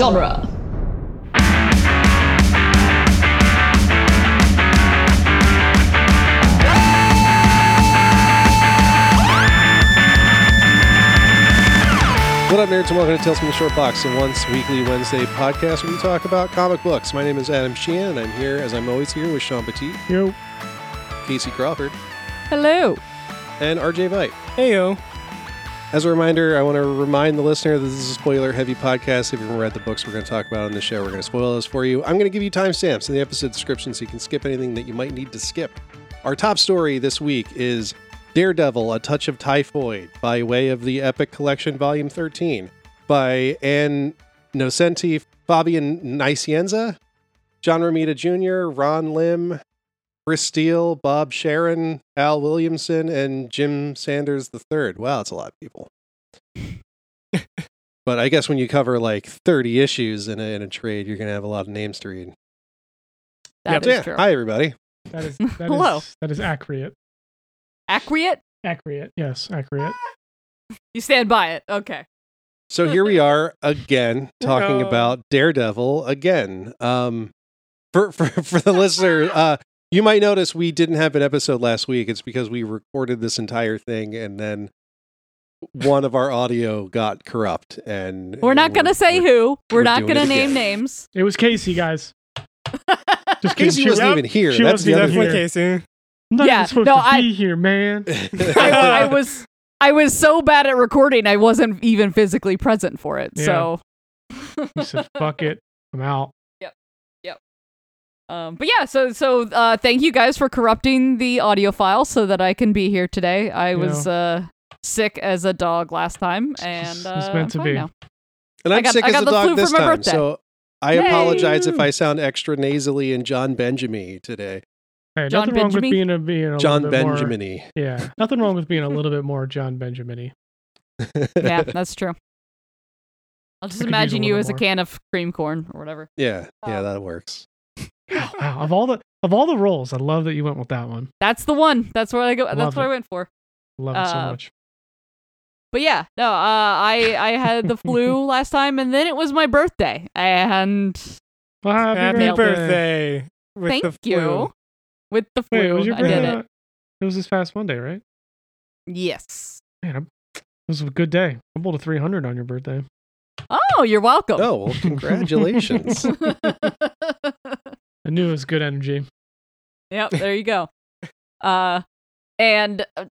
genre. What up, nerds, and welcome to Tales from the Short Box, the once weekly Wednesday podcast where we talk about comic books. My name is Adam Sheehan, and I'm here, as I'm always here, with Sean Petit, Yo. Casey Crawford, Hello. and RJ Vite. Hey yo. As a reminder, I want to remind the listener that this is a spoiler heavy podcast. If you haven't read the books we're going to talk about on the show, we're going to spoil those for you. I'm going to give you timestamps in the episode description so you can skip anything that you might need to skip. Our top story this week is Daredevil, A Touch of Typhoid, by way of the Epic Collection Volume 13, by Ann Nocenti, Fabian Nicieza, John Romita Jr., Ron Lim, Chris Steele, Bob Sharen, Al Williamson, and Jim Sanders III. Wow, it's a lot of people. but I guess when you cover like 30 issues in a, in a trade, you're going to have a lot of names to read. That is So, yeah, true. Hi, everybody. That is that is Hello. that is accurate. Accurate? Accurate. Yes, accurate. You stand by it. Okay. So here we are again talking No. about Daredevil again. Um, for for for the listener, uh, you might notice we didn't have an episode last week. It's because we recorded this entire thing and then one of our audio got corrupt, and We're not going to say we're- who. We're, we're not going to name again. names. It was Casey, guys. Just. Casey She- wasn't Yep. even here. She That's wasn't the other even Casey. I'm not Yeah, supposed no, to I- be here, man. I, I was I was so bad at recording, I wasn't even physically present for it. Yeah. So, He said, "Fuck it, I'm out." Um, but yeah, so so uh, thank you guys for corrupting the audio file so that I can be here today. I was uh, sick as a dog last time, and It's uh, meant I'm to fine be. now. And I I'm got- sick I as a dog this time, birthday. so I Yay. apologize if I sound extra nasally and Jon Benjamin today. Hey, John nothing wrong with being a being a John little Benjamin. Yeah, nothing wrong with being a little bit more Jon Benjamin. Yeah, that's true. I'll just I could use a imagine you little as a can of cream corn or whatever. yeah, yeah, Oh. that works. Wow, of all the of all the roles, I love that you went with that one. That's the one. That's where I go. Love that's what. I went for. Love it so Uh, much. But yeah, no, uh, I I had the flu last time, and then it was my birthday, and Well, happy, Happy Nailed birthday. With thank the flu. you. With the flu, Wait, was your I did birthday? it. It was this past Monday, right? Yes. Man, I'm, it was a good day. I bowled a 300 on your birthday. Oh, you're welcome. Oh, well, congratulations. I knew it was good energy. yep, there you go. Uh, and uh,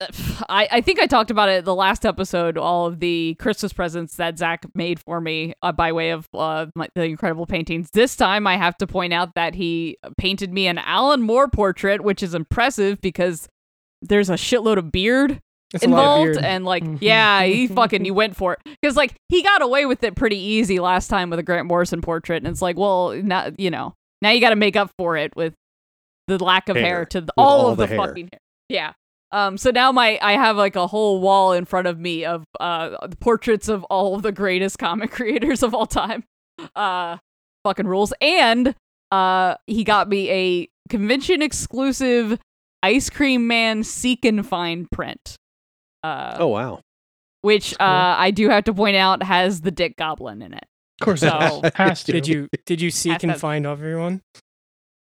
I I think I talked about it the last episode. All of the Christmas presents that Zach made for me uh, by way of uh, my, the incredible paintings. This time, I have to point out that he painted me an Alan Moore portrait, which is impressive because there's a shitload of beard It's of involved beard. and like Mhm. yeah he fucking he went for it because like he got away with it pretty easy last time with a grant morrison portrait and it's like well not you know now you got to make up for it with the lack of hair, Hair. to the, all, all of the the, fucking hair yeah um so now my i have like a whole wall in front of me of uh portraits of all of the greatest comic creators of all time uh fucking rules and uh he got me a convention exclusive ice cream man seek and find print uh oh wow. which cool. uh, I do have to point out has the Dick Goblin in it. Of course, So- it has to. Did you did you seek and find everyone?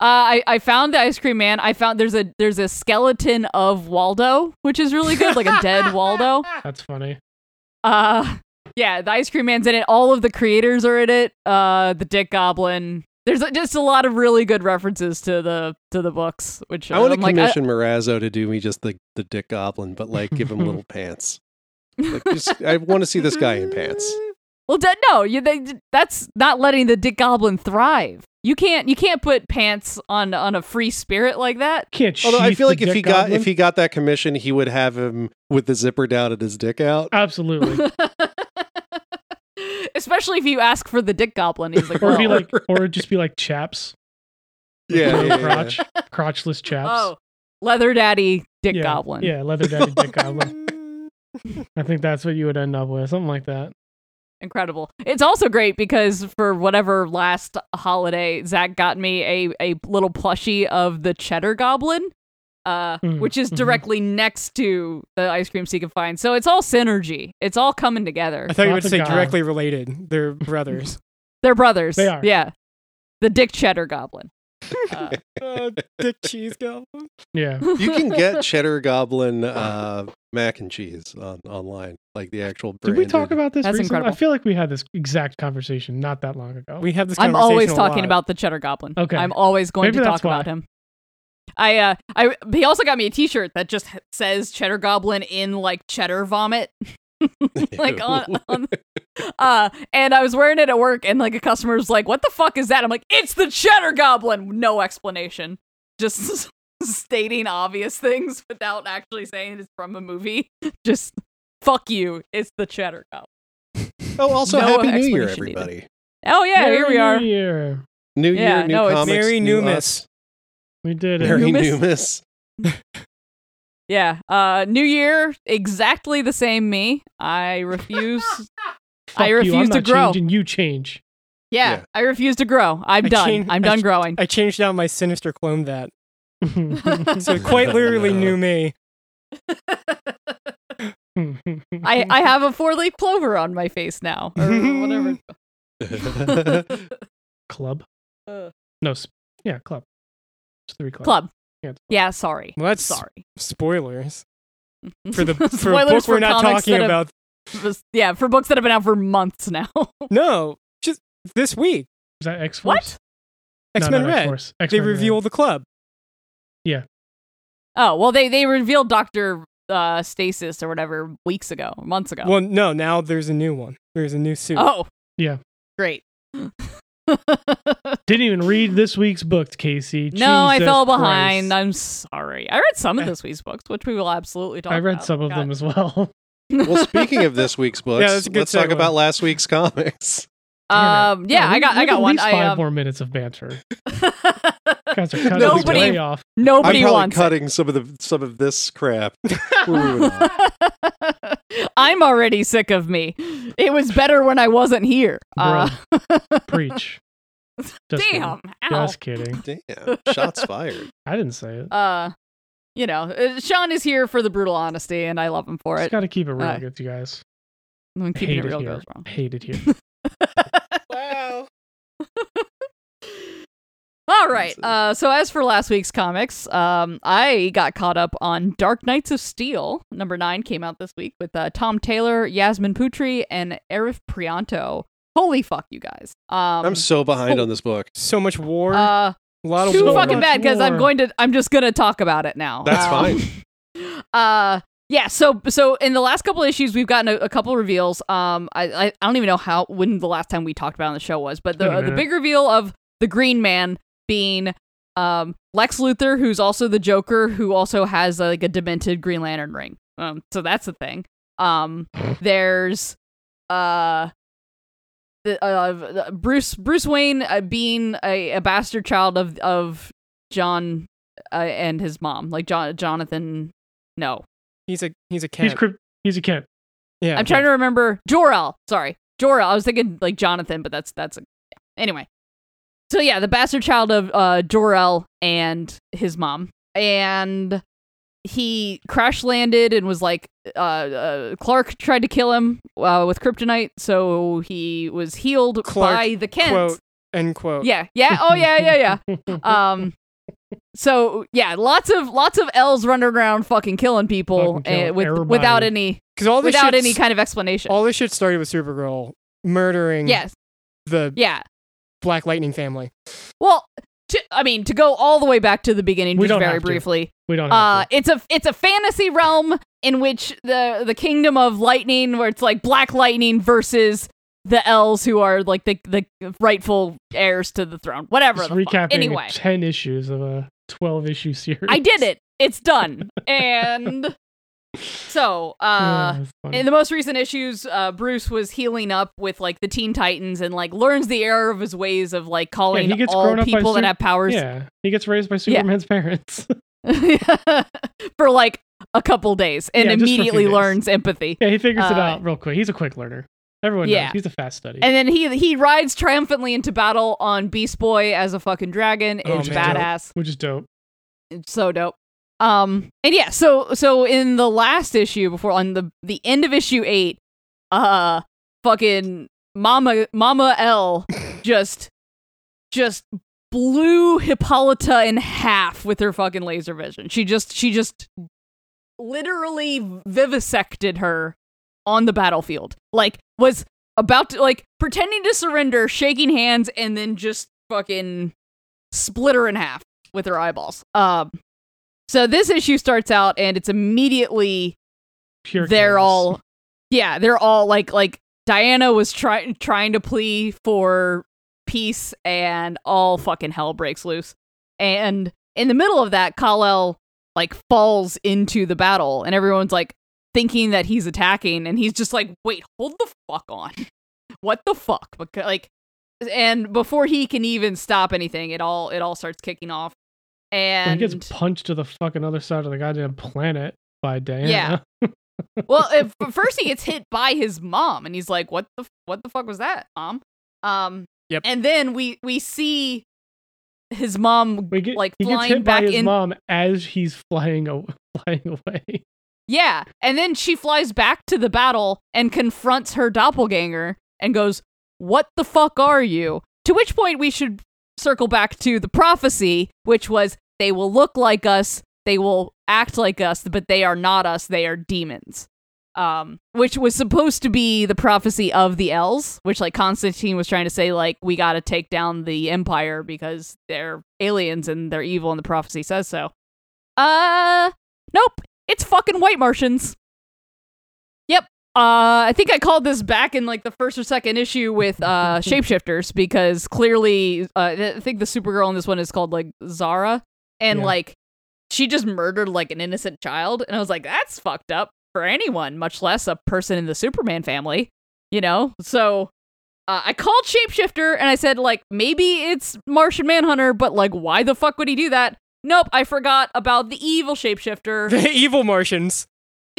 Uh, I I found the ice cream man. I found there's a there's a skeleton of Waldo, which is really good, like a dead Waldo. That's funny. Uh, yeah, the ice cream man's in it. All of the creators are in it. Uh, the Dick Goblin. There's just a lot of really good references to the to the books, which I want to I'm like, I- commission Morazzo to do me just the, the Dick Goblin, but like give him little pants. Like, just, I want to see this guy in pants. Well, d- no, you they, that's not letting the Dick Goblin thrive. You can't you can't put pants on on a free spirit like that. Can't Although I feel like if Dick he got if he got that commission, he would have him with the zipper down and his dick out. absolutely, Especially if you ask for the Dick Goblin, he's like, or be like, or just be like chaps, Yeah, no yeah, yeah. crotch, crotchless chaps. oh, leather daddy Dick yeah, Goblin. Yeah, leather daddy Dick Goblin. I think that's what you would end up with, something like that. Incredible. It's also great because for whatever last holiday, Zach got me a a little plushie of the Cheddar Goblin. uh, Mm, which is mhm. directly next to the ice cream Seek and Find. So it's all synergy. It's all coming together. I thought you would say God. directly related. They're brothers. They're brothers. They are. Yeah. The Dick Cheddar Goblin. Uh, Uh, Dick Cheese Goblin. Yeah. You can get cheddar goblin uh, mac and cheese on online, like the actual. Did we talk about this That's recently? incredible. I feel like we had this exact conversation not that long ago. We have this. I'm always a talking lot. about the Cheddar Goblin. Okay. I'm always going Maybe to that's talk about him. I uh I he also got me a t-shirt that just says Cheddar Goblin in like cheddar vomit. like on, on uh and I was wearing it at work and like a customer was like, "What the fuck is that?" I'm like, "It's the Cheddar Goblin." No explanation. Just stating obvious things without actually saying it's from a movie. Just fuck you. It's the Cheddar Goblin. Oh, also No happy New Year, explanation needed. everybody! Oh yeah, Merry here we are. New. Year. New Yeah, Year, new no, it's comics, Merry new Newmas. us. We did it. Merry Newmas? Newmas. Yeah. Uh New Year, exactly the same me. I refuse Fuck I you, refuse I'm to not grow. changing, you change. yeah, Yeah. I refuse to grow. I'm I done. changed- I'm I done ch- growing. I changed out my sinister clone that. So quite literally No. knew me. I, I have a four leaf clover on my face now. Or whatever. club. Uh. No, s- yeah, club. It's three club. Club. Yeah, Yeah, sorry. Well, that's Sorry. spoilers for the for a Spoilers book we're not talking have- about. yeah, for books that have been out for months now. No, just this week. Is that X Force? what? X Men Red. X-Force. They X-Men Red. reveal the club. Yeah. Oh, well they they revealed Doctor uh Stasis or whatever weeks ago, months ago. Well, no, now there's a new one. There's a new suit. oh. Yeah. Great. Didn't even read this week's book, Casey. No, I Jesus fell Christ. behind. I'm sorry. I read some of eh. this week's books, which we will absolutely talk about. I read about. some of God. them as well. well, speaking of this week's books, Yeah, that's a good let's talk about last week's comics. Um, yeah, No, I got, I got one. least I, five um, more minutes of banter. Guys are cutting Nobody- way off. nobody I'm probably wants. it. cutting some of the some of this crap. We're moving on. I'm already sick of me. It was better when I wasn't here. Uh, Preach. Just kidding. damn. Ow. Just kidding. Damn, shots fired. I didn't say it. Uh, you know, uh, Sean is here for the brutal honesty, and I love him for Just it. got to keep it real Uh, with you guys. When keeping Hate it real here. goes wrong. Hate it here. Wow. All right. Uh, so as for last week's comics, um, I got caught up on Dark Knights of Steel. Number nine came out this week with uh, Tom Taylor, Yasmine Putri, and Arif Prianto. Holy fuck, you guys! Um, I'm so behind oh. on this book. So much war. uh, a lot of too war. fucking bad because I'm going to. I'm just gonna talk about it now. That's Um, fine. uh yeah so so in the last couple issues we've gotten a, a couple reveals um I, I i don't even know how when the last time we talked about it on the show was but been a the the big reveal of the green man being um lex luthor who's also the joker who also has like a demented green lantern ring um so that's the thing um there's uh the, uh, Bruce Bruce Wayne uh, being a, a bastard child of of John uh, and his mom, like John Jonathan. No, He's a he's a He's crypt- he's a Kent. yeah. I'm trying to remember Jor El. Sorry, Jor El. I was thinking like Jonathan, but that's that's a, yeah. anyway. So yeah, the bastard child of uh, Jor El and his mom, and he crash landed and was like uh, uh, Clark tried to kill him uh, with kryptonite, so he was healed Clark, by the Kent. quote end quote. Yeah, yeah, oh yeah, yeah, yeah. Um, so yeah, lots of lots of L's running around fucking killing people Fucking killing uh, with everybody. without any Because all this without any kind of explanation. all this shit started with Supergirl murdering yes, the yeah. Black Lightning family. Well, to, I mean, to go all the way back to the beginning, We just very briefly. we don't Uh, it's a it's a fantasy realm in which the the kingdom of lightning, where it's like Black Lightning versus the elves who are like the the rightful heirs to the throne. Whatever. Just recapping Anyway, 10 issues of a 12 issue series. I did it. It's done. and so, uh, Yeah, in the most recent issues, uh, Bruce was healing up with like the Teen Titans and like learns the error of his ways of like calling he gets all grown up by people that Su- have powers yeah, he gets raised by Superman's parents. for like a couple days and Yeah, just for a few immediately days. learns empathy. yeah, he figures it Uh, out real quick. He's a quick learner. Everyone Yeah. knows. He's a fast study. And then he he rides triumphantly into battle on Beast Boy as a fucking dragon. Oh, It's badass. which is dope. It's so dope. Um and yeah, so so in the last issue before on the the end of issue 8, uh fucking Mama Mama L just just blew Hippolyta in half with her fucking laser vision. She just she just literally vivisected her on the battlefield. Like was about to like pretending to surrender, shaking hands and then just fucking split her in half with her eyeballs. Um so this issue starts out and it's immediately Pure they're chaos. all yeah they're all like like diana was trying trying to plea for peace and all fucking hell breaks loose. And in the middle of that kal like falls into the battle and everyone's like thinking that he's attacking and he's just like wait hold the fuck on. What the fuck? Because like and before he can even stop anything it all it all starts kicking off And he gets punched to the fucking other side of the goddamn planet by Diana. Yeah. well, if, first he gets hit by his mom, and he's like, "What the what the fuck was that, mom?" Um, Yep. And then we we see his mom get, like he gets flying hit back by his in. mom as he's flying, aw- flying away. Yeah, and then she flies back to the battle and confronts her doppelganger and goes, "What the fuck are you?" To which point we should circle back to the prophecy, which was they will look like us, they will act like us, but they are not us, they are demons. Um, which was supposed to be the prophecy of the elves, which like Constantine was trying to say, like, we gotta take down the Empire because they're aliens and they're evil and the prophecy says so. Uh nope. It's fucking white Martians. Uh, I think I called this back in like the first or second issue with uh, shapeshifters because clearly, uh, I think the Supergirl in this one is called like Zara, and Yeah. like she just murdered like an innocent child, and I was like, that's fucked up for anyone, much less a person in the Superman family, you know. So uh, I called shapeshifter and I said like maybe it's Martian Manhunter, but like why the fuck would he do that? Nope, I forgot about the evil shapeshifter. The evil Martians.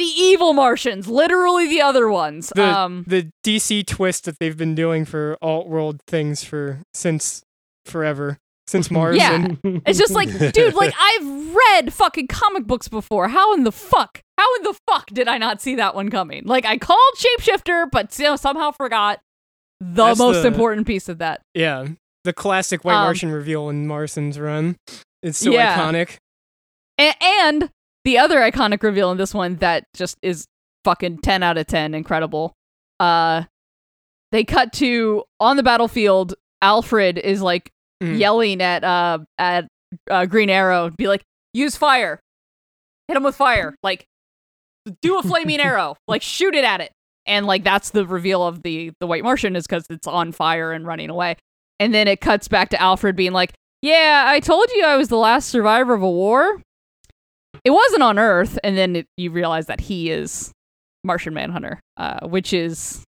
The evil Martians, literally the other ones. The um, the DC twist that they've been doing for alt world things for since forever. Since Mars Yeah. and it's just like, dude, like I've read fucking comic books before. How in the fuck? How in the fuck did I not see that one coming? Like I called shapeshifter, but you know, somehow forgot the That's most the- important piece of that. yeah, the classic White Um, Martian reveal in Morrison's run. It's so Yeah. iconic. A- and the other iconic reveal in this one that just is fucking 10 out of 10 incredible uh they cut to on the battlefield alfred is like Mm. yelling at uh at uh, green arrow be like use fire. Hit him with fire. Like do a flaming arrow. Like shoot it at it. And like that's the reveal of the the white martian is because it's on fire and running away. And then it cuts back to alfred being like yeah i told you i was the last survivor of a war it wasn't on earth and then it, you realize that he is martian manhunter uh, which is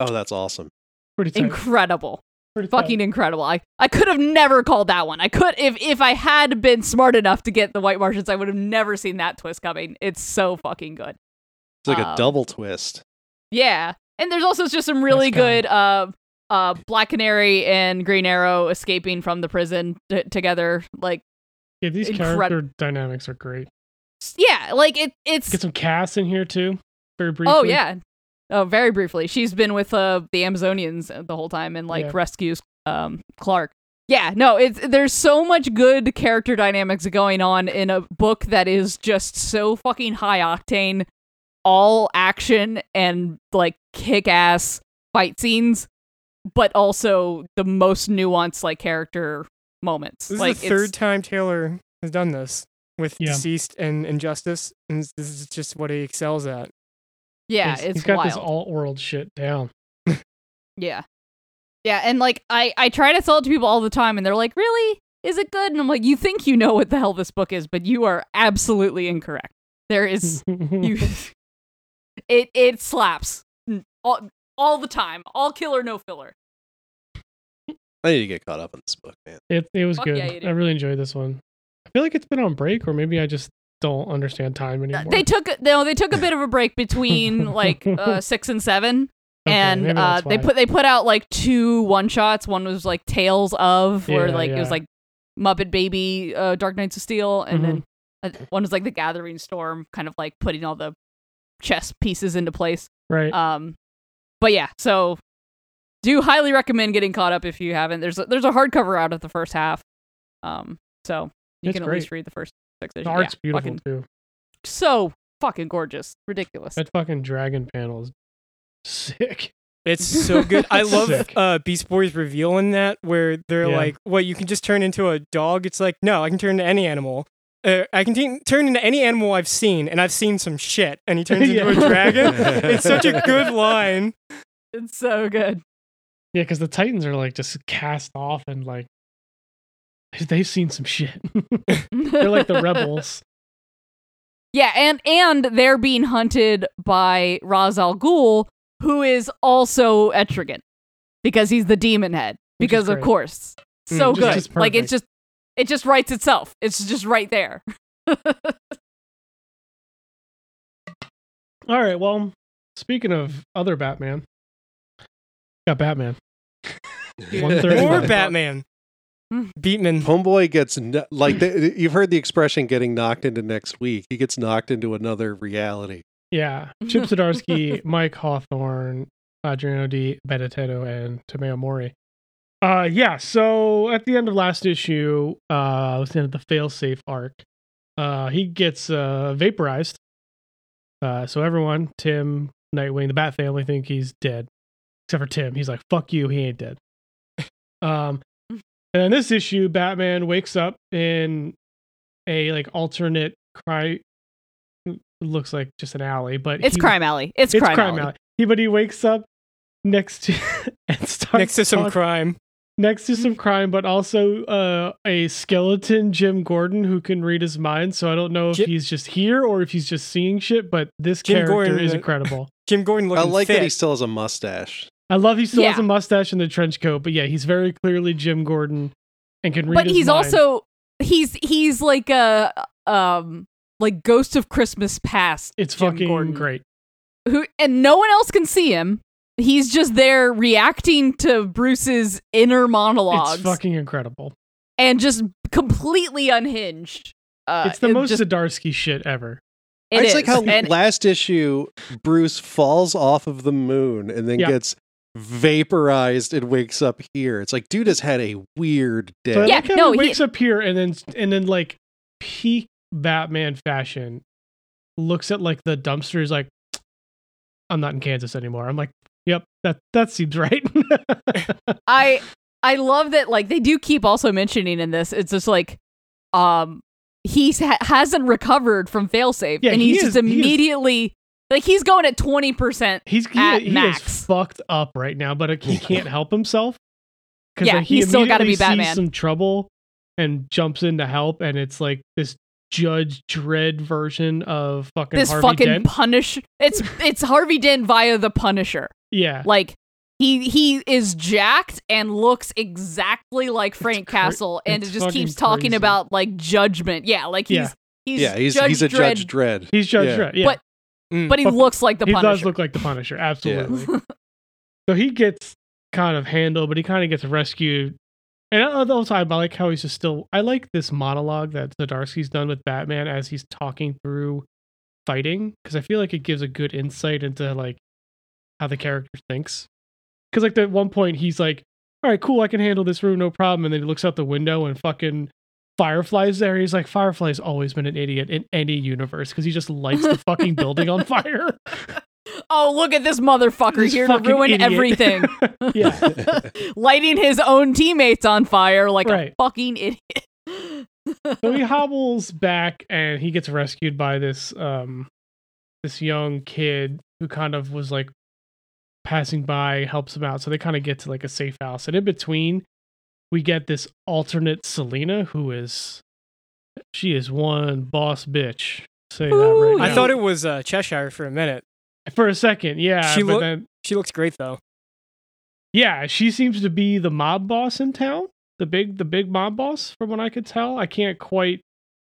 Oh, that's awesome. Pretty tight. incredible Pretty tight. fucking incredible. I, I could have never called that one. I could if if I had been smart enough to get the White Martians, I would have never seen that twist coming. It's so fucking good. It's like a Um, double twist. Yeah. And there's also just some really That's good uh uh Black Canary and Green Arrow escaping from the prison t- together. Like Yeah, these incredi- character dynamics are great. Yeah, like it it's Get some Cass in here too. Very briefly. Oh yeah. Oh, very briefly. She's been with uh, the Amazonians the whole time and like Yeah. rescues um Clark. Yeah, no, it's there's so much good character dynamics going on in a book that is just so fucking high octane, all action and like kick ass fight scenes, but also the most nuanced like character moments. This like is the third time Taylor has done this with Yeah. DCeased and Injustice, and this is just what he excels at. yeah, He's- it's he's got wild. this alt world shit down. Yeah. Yeah, and like I I try to sell it to people all the time and they're like, "Really? Is it good?" And I'm like, "You think you know what the hell this book is, but you are absolutely incorrect. There is you it it slaps all, all the time. All killer no filler. I need to get caught up on this book, man. It it was Fuck good. yeah. I really enjoyed this one. Feel like it's been on break, or maybe I just don't understand time anymore. They took no, they took a bit of a break between like uh 6 and 7 Okay, and uh, they put they put out like two one shots. One was like Tales of, where Yeah, like it was like Muppet Baby, uh, Dark Knights of Steel, and Mhm. then uh, one was like the Gathering Storm, kind of like putting all the chess pieces into place. right. Um, but yeah, so do highly recommend getting caught up if you haven't. There's a, there's a hardcover out of the first half, um, so you It's can at least great. read the first six issues. The art's Yeah, beautiful fucking- too. so fucking gorgeous, ridiculous. That fucking dragon panel is sick. It's so good. I love uh, Beast Boy's reveal in that, where they're Yeah. like, "What? You can just turn into a dog?" It's like, no, I can turn into any animal. Uh, I can t- turn into any animal I've seen, and I've seen some shit. And he turns into a dragon. it's such a good line. It's so good. Yeah, because the Titans are like just cast off and like they've seen some shit. They're like the rebels. Yeah, and and they're being hunted by Ra's al Ghul, who is also Etrigan, because he's the demon head. Which Because of great. course, Mm, so just- good. just like it's just, it just writes itself. It's just right there. All right. Well, speaking of other Batman, got Batman. One thirty. Or Batman. Beatman. Homeboy gets kn- like the, you've heard the expression "getting knocked into next week." He gets knocked into another reality. Yeah, Chip Zdarsky, Mike Hawthorne, Adriano Di Benedetto, and Tomeu Morey. Uh, yeah. So at the end of last issue, uh, it was the end of the failsafe arc. Uh, he gets uh vaporized. Uh, so everyone, Tim, Nightwing, the Bat family think he's dead, except for Tim. He's like, "Fuck you, he ain't dead." um, and in this issue, Batman wakes up in a like alternate crime. Looks like just an alley, but It's he- Crime Alley. It's, it's Crime, crime, Alley. alley. He, but he wakes up next to and starts Next to some talk- crime. next to some crime, but also uh, a skeleton Jim Gordon who can read his mind. So I don't know if Jim- he's just here or if he's just seeing shit. But this Jim character Gordon, is uh, incredible. Jim Gordon I like fit. that he still has a mustache. I love he still has a mustache and the trench coat, but yeah, he's very clearly Jim Gordon and can read. But his he's mind. also he's he's like a um like Ghost of Christmas Past. it's Jim fucking Gordon. great. who and no one else can see him. He's just there reacting to Bruce's inner monologues It's fucking incredible. and just completely unhinged. Uh, it's the it most just, Zdarsky shit ever. I it just like how And- last issue Bruce falls off of the moon and then Yeah. gets vaporized and wakes up here. It's like dude has had a weird day. So I Yeah, like no, he he- wakes up here and then and then like peak Batman fashion looks at like the dumpster is like I'm not in Kansas anymore. I'm like, yep, that that seems right. I I love that like they do keep also mentioning in this. It's just like um he ha- hasn't recovered from failsafe Yeah, and he he's is- just he immediately like he's going at 20%. he's he, At he is max. fucked up right now, but uh, he can't help himself. 'Cause, Yeah, like, he he's still gotta be immediately sees Batman. Some trouble and jumps in to help, and it's like this Judge Dredd version of fucking This Harvey fucking Dent. punish it's it's Harvey Dent via the Punisher. yeah, Like he he is jacked and looks exactly like Frank cra- Castle and it just fucking keeps talking crazy. about like judgment. Yeah, like he's Yeah. he's yeah, he's Judge he's a Dredd, Judge Dredd. he's Judge Yeah. Dredd. Yeah, But Mm. but he But looks like the Punisher. he Punisher. does look like the Punisher, absolutely. so he gets kind of handled, but he kind of gets rescued. And at the whole time, I like how he's just still. I like this monologue that Zdarsky's done with Batman as he's talking through fighting because I feel like it gives a good insight into like how the character thinks. Because like at one point he's like, "All right, cool, I can handle this room, no problem," and then he looks out the window and fucking Firefly's there. He's like, "Firefly's always been an idiot in any universe because he just lights the fucking building on fire." oh, look at this motherfucker This here to ruin idiot. everything. yeah. Lighting his own teammates on fire like Right. a fucking idiot. so he hobbles back and he gets rescued by this um this young kid who kind of was like passing by helps him out so they kind of get to like a safe house and in between we get this alternate selina who is she is one boss bitch say that Ooh, right I thought it was uh, Cheshire for a minute. for a second yeah She but look- then She looks great though. yeah she seems to be the mob boss in town the big the big mob boss from what i could tell i can't quite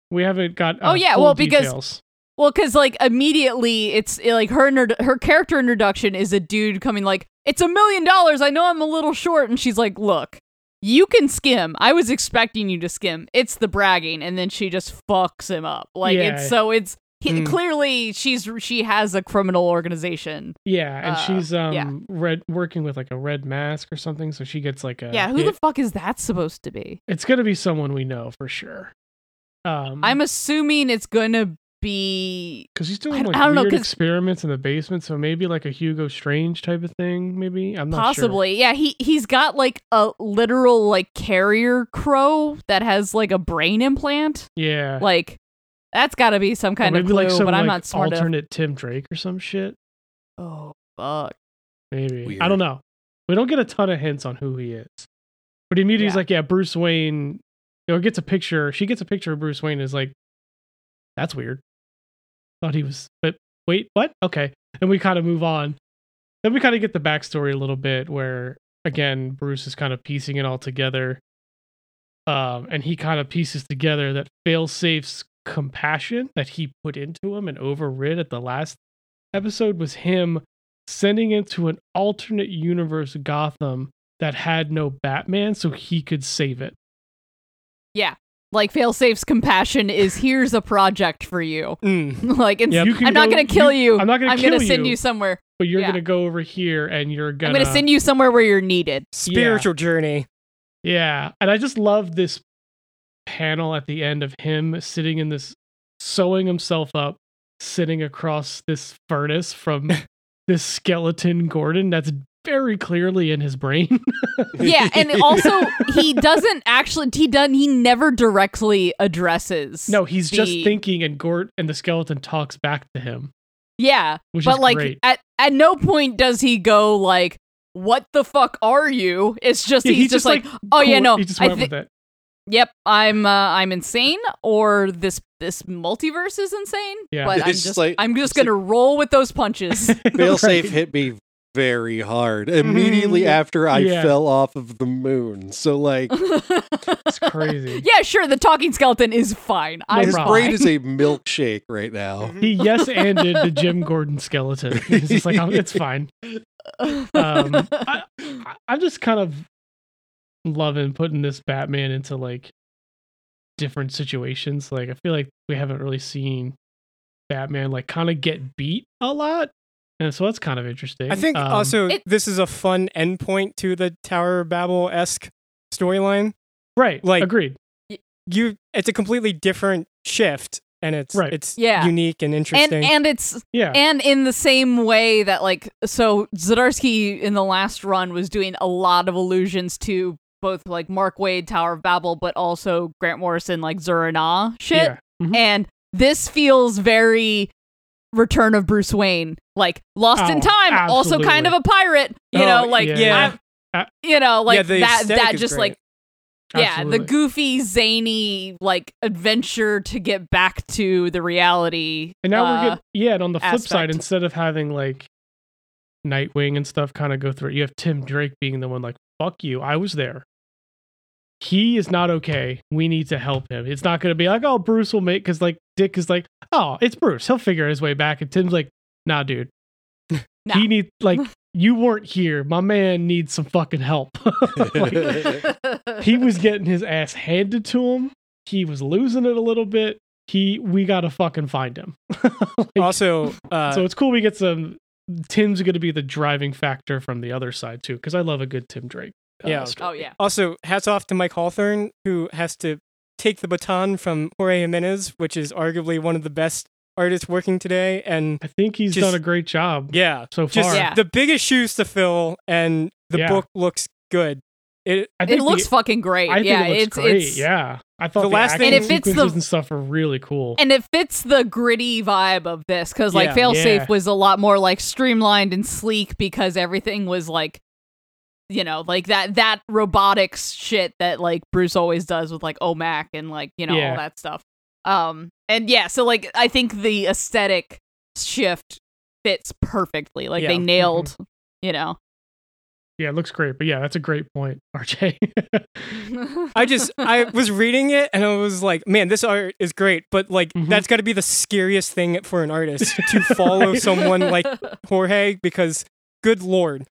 we haven't got uh, Oh, yeah, full well, because- details. Well, because like immediately it's like her inter- her character introduction is a dude coming like it's a million dollars. I know I'm a little short, and she's like, "Look, you can skim. I was expecting you to skim. It's the bragging," and then she just fucks him up. Like Yeah. it's so it's he, Mm. clearly she's she has a criminal organization. Yeah, and Uh, she's um yeah. red working with like a red mask or something, so she gets like a yeah, who hit. the fuck is that supposed to be? It's gonna be someone we know for sure. Um, I'm assuming it's gonna be because he's doing like I don't know, experiments in the basement, so maybe like a Hugo Strange type of thing. Maybe I'm not sure. possibly. Yeah, he he's got like a literal like carrier crow that has like a brain implant. Yeah, Like that's got to be some Or kind of maybe clue, like some but I'm like, not smart enough. alternate Tim Drake or some shit. Oh fuck. Maybe Weird. I don't know. We don't get a ton of hints on who he is, but immediately he's like, "Yeah, Bruce Wayne." You know, gets a picture. She gets a picture of Bruce Wayne. Is like, that's weird. Thought he was, but wait, what? Okay, and we kind of move on. Then we kind of get the backstory a little bit, where again Bruce is kind of piecing it all together, um, and he kind of pieces together that Failsafe's compassion that he put into him and overrid at the last episode was him sending into an alternate universe Gotham that had no Batman so he could save it. Yeah. Like Failsafe's compassion is here's a project for you. Mm. like it's, Yep. You I'm not gonna kill you- you. I'm not gonna I'm kill gonna send you. you somewhere. But you're Yeah. gonna go over here and you're gonna I'm gonna send you somewhere where you're needed. Spiritual journey. Yeah. And I just love this panel at the end of him sitting in this sewing himself up, sitting across this furnace from this skeleton Gordon that's very clearly in his brain. Yeah, and also he doesn't actually he doesn't he never directly addresses. no, he's just thinking and Gort and the skeleton talks back to him. Yeah, Which but is like great. at at no point does he go like, "What the fuck are you?" It's just Yeah, he's, just, like, "Oh yeah, no, He just I went thi- with it. Yep, I'm uh, I'm insane, or this this multiverse is insane. Yeah. but I'm It's just like- I'm just gonna roll with those punches. Failsafe Right. hit me very hard immediately after I Yeah. fell off of the moon. So like It's crazy. yeah, sure, the talking skeleton is fine. No I'm his problem. brain is a milkshake right now. He yes ended the Jim Gordon skeleton. He's just like, "Oh, it's fine. Um, I, I- I'm just kind of loving putting this Batman into like different situations. Like, I feel like we haven't really seen Batman like kind of get beat a lot, and so that's kind of interesting. I think Um, also It- this is a fun endpoint to the Tower of Babel esque storyline. right, like- agreed. You, it's a completely different shift, and it's Right. it's Yeah. unique and and interesting. and it's Yeah, and in the same way that like so Zdarsky in the last run was doing a lot of allusions to both like Mark Waid Tower of Babel but also Grant Morrison like Zur-En-Arrh shit yeah. Mhm. and this feels very Return of Bruce Wayne like lost in Oh, time also kind of a pirate you Oh, know like yeah. I'm- you know like Yeah, the that aesthetic that is just great. like yeah, Absolutely. the goofy, zany, like adventure to get back to the reality. And now uh, we're getting yeah, and on the flip side, instead of having like Nightwing and stuff kind of go through it, you have Tim Drake being the one like, fuck you, I was there. He is not okay. We need to help him. It's not going to be like, oh, Bruce will make, because like Dick is like, oh, it's Bruce. He'll figure his way back. And Tim's like, nah, dude. Nah. He need like, you weren't here. My man needs some fucking help. Like, he was getting his ass handed to him. He was losing it a little bit. He, we got to fucking find him. Like, also, uh, so it's cool we get some. Tim's going to be the driving factor from the other side too, because I love a good Tim Drake. uh, Yeah. story. oh yeah. also hats off to Mike Hawthorne who has to take the baton from Jorge Jimenez, which is arguably one of the best artists working today. And I think he's Just- done a great job yeah, so just far. Yeah. the biggest shoes to fill, and the Yeah. book looks good. It I It looks the, fucking great. I think yeah, it looks it's great. it's yeah, I thought The the, last thing- And it fits the- and stuff are really cool. and it fits the gritty vibe of this because like Yeah. Failsafe Yeah. was a lot more like streamlined and sleek because everything was like you know like that that robotics shit that like Bruce always does with like OMAC and like you know Yeah. all that stuff. Um and yeah, so like I think the aesthetic shift fits perfectly. Like Yeah. they Mm-hmm. nailed, you know. yeah, it looks great. But yeah, that's a great point, RJ. I just I was reading it and I was like, man, this art is great, but like Mhm. that's got to be the scariest thing for an artist to follow Right. someone like Jorge because good lord.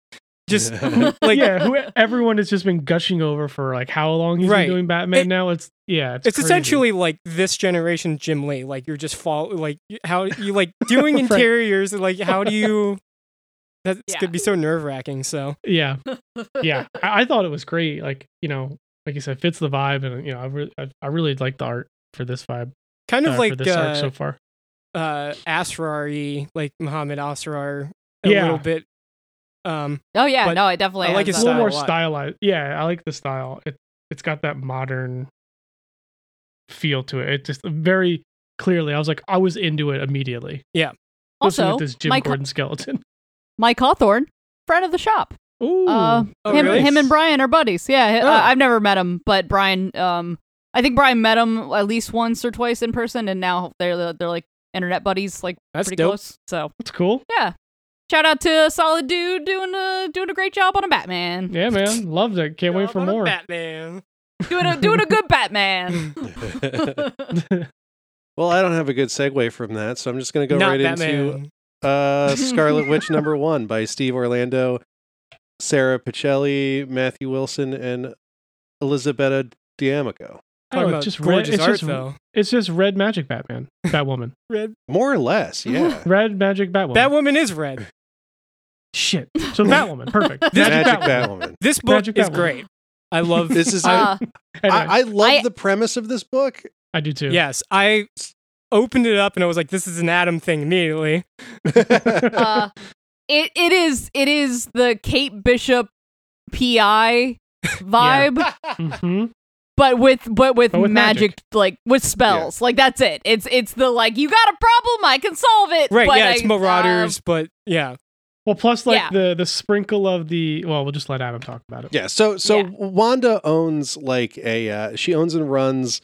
Just like yeah, who everyone has just been gushing over for like how long he's Right. been doing Batman It- now. It's yeah, it's, it's essentially like this generation Jim Lee. Like you're just fall like how you like doing interiors. Like how do you? That's Yeah. could be so nerve wracking. So yeah, yeah. I, I thought it was great. Like you know, like you said, fits the vibe, and you know, I really, I, I really like the art for this vibe, kind uh, of like for this arc uh, so far. uh Asrar, like Muhammad Asrar, a Yeah. little bit. Um, Oh yeah, no, it definitely. I like his It's a little more a stylized. Yeah, I like the style. It it's got that modern feel to it. It just very clearly. I was like, I was into it immediately. Especially Also, with this Jim Mike, Gordon skeleton. Mike Hawthorne, friend of the shop. Ooh, Uh, Oh, him, really? him and Brian are buddies. Yeah, Oh. uh, I've never met him, but Brian, um, I think Brian met him at least once or twice in person, and now they're they're like internet buddies, like That's pretty dope. close. So that's cool. yeah, shout out to a solid dude doing a doing a great job on a Batman. Yeah, man, loved it. Can't wait for more. Batman. doing a doing a good Batman. well, I don't have a good segue from that, so I'm just going to go Not right Batman. into uh, Scarlet Witch number one by Steve Orlando, Sara Pichelli, Matthew Wilson, and Elisabetta D'Amico. Oh, Talking about just red. gorgeous It's art just though. it's just red magic Batman, Batwoman, Red More or less, yeah. red magic Batwoman. Batwoman is red. Shit. So Batwoman, perfect. This- Magic Batwoman. This book Magic is Batwoman. great. I love This is. Uh, Anyway, I, I love I- the premise of this book. I do too. Yes, I opened it up and I was like, "This is an Adam thing." Immediately, uh, it it is it is the Kate Bishop PI vibe. hmm but with but with, But with magic, magic. like with spells like that's it it's it's the like you got a problem i can solve it right? but yeah, it's Marauders, um, but yeah, Well, plus like Yeah. the the sprinkle of the. Well, we'll just let Adam talk about it. Yeah. So so Yeah. Wanda owns like a uh, she owns and runs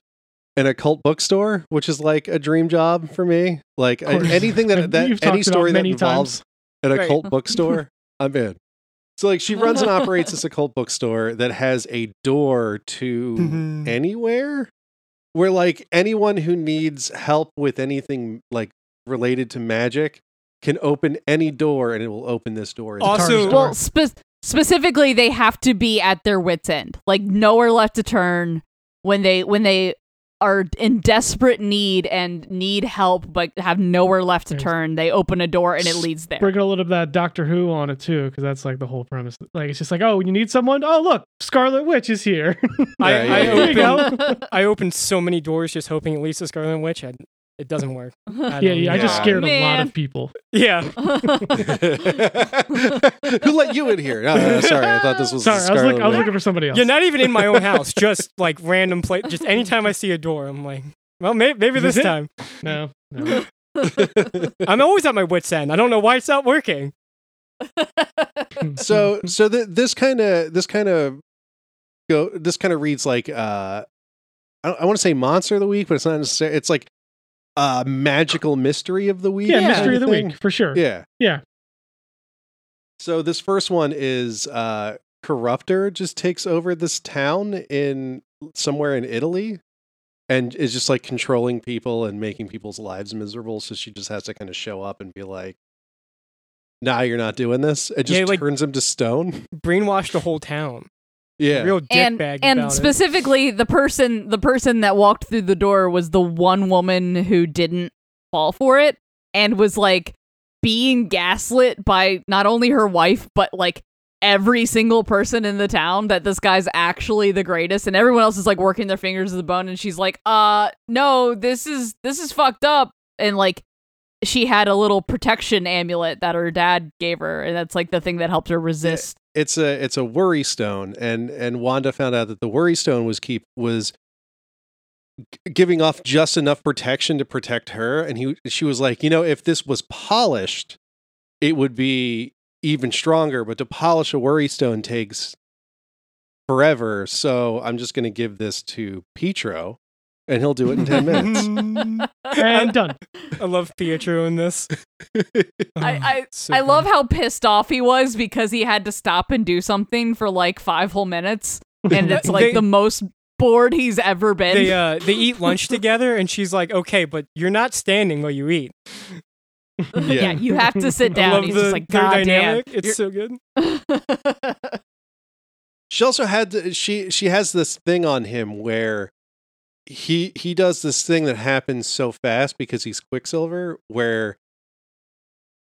an occult bookstore, which is like a dream job for me. Like Of course. anything that that you've any talked about story that involves times. an Right. occult bookstore, I'm in. So like she runs and operates this occult bookstore that has a door to Mhm. anywhere where like anyone who needs help with anything like related to magic can open any door and it will open this door. Also- Guitar well spe- specifically they have to be at their wits end like nowhere left to turn when they when they are in desperate need and need help but have nowhere left to Yes. turn they open a door and it leads there Bring a little bit of that Doctor Who on it too, because that's like the whole premise. Like it's just like, oh, you need someone. Oh, look, Scarlet Witch is here. I, Yeah, I yeah, Here you opened. I opened so many doors just hoping at least a Scarlet Witch. I, it doesn't work. Yeah, yeah. I just Yeah. scared a lot of people. Yeah, Who let you in here? Oh, no, sorry, I thought this was Sorry, I was, look, I was looking for somebody else. You're Not even in my own house, just like random place. Just anytime I see a door, I'm like, well, may- maybe Is this this it? time. no, no. I'm always at my wits end. I don't know why it's not working. so so th- this kind of this kind of go this kind of reads like uh I, I want to say monster of the week, but it's not necessarily. It's like uh magical mystery of the week. yeah, Yeah. mystery of the thing. week for sure. Yeah. Yeah. So this first one is uh Corruptor just takes over this town in somewhere in Italy and is just like controlling people and making people's lives miserable. So she just has to kind of show up and be like, Nah, you're not doing this. It just Yeah, like- turns him to stone. Brainwashed the whole town. Yeah. Real dick and bag and about it. specifically the person the person that walked through the door was the one woman who didn't fall for it and was like being gaslit by not only her wife but like every single person in the town that this guy's actually the greatest. And everyone else is like working their fingers to the bone. And she's like uh no this is this is fucked up. And like she had a little protection amulet that her dad gave her. And that's like the thing that helped her resist it's a it's a worry stone and and Wanda found out that the worry stone was keep was giving off just enough protection to protect her and he she was like you know if this was polished it would be even stronger but to polish a worry stone takes forever so i'm just going to give this to Pietro and he'll do it in 10 minutes And done. I love Pietro in this. I- So I love how pissed off he was because he had to stop and do something for like five whole minutes, and it's like They- the most bored he's ever been. they uh they eat lunch together and she's like okay but you're not standing while you eat yeah. you have to sit I down. love He's the, just like, God dynamic. damn. It's so good. She also had to- she she has this thing on him where he he does this thing that happens so fast because he's Quicksilver where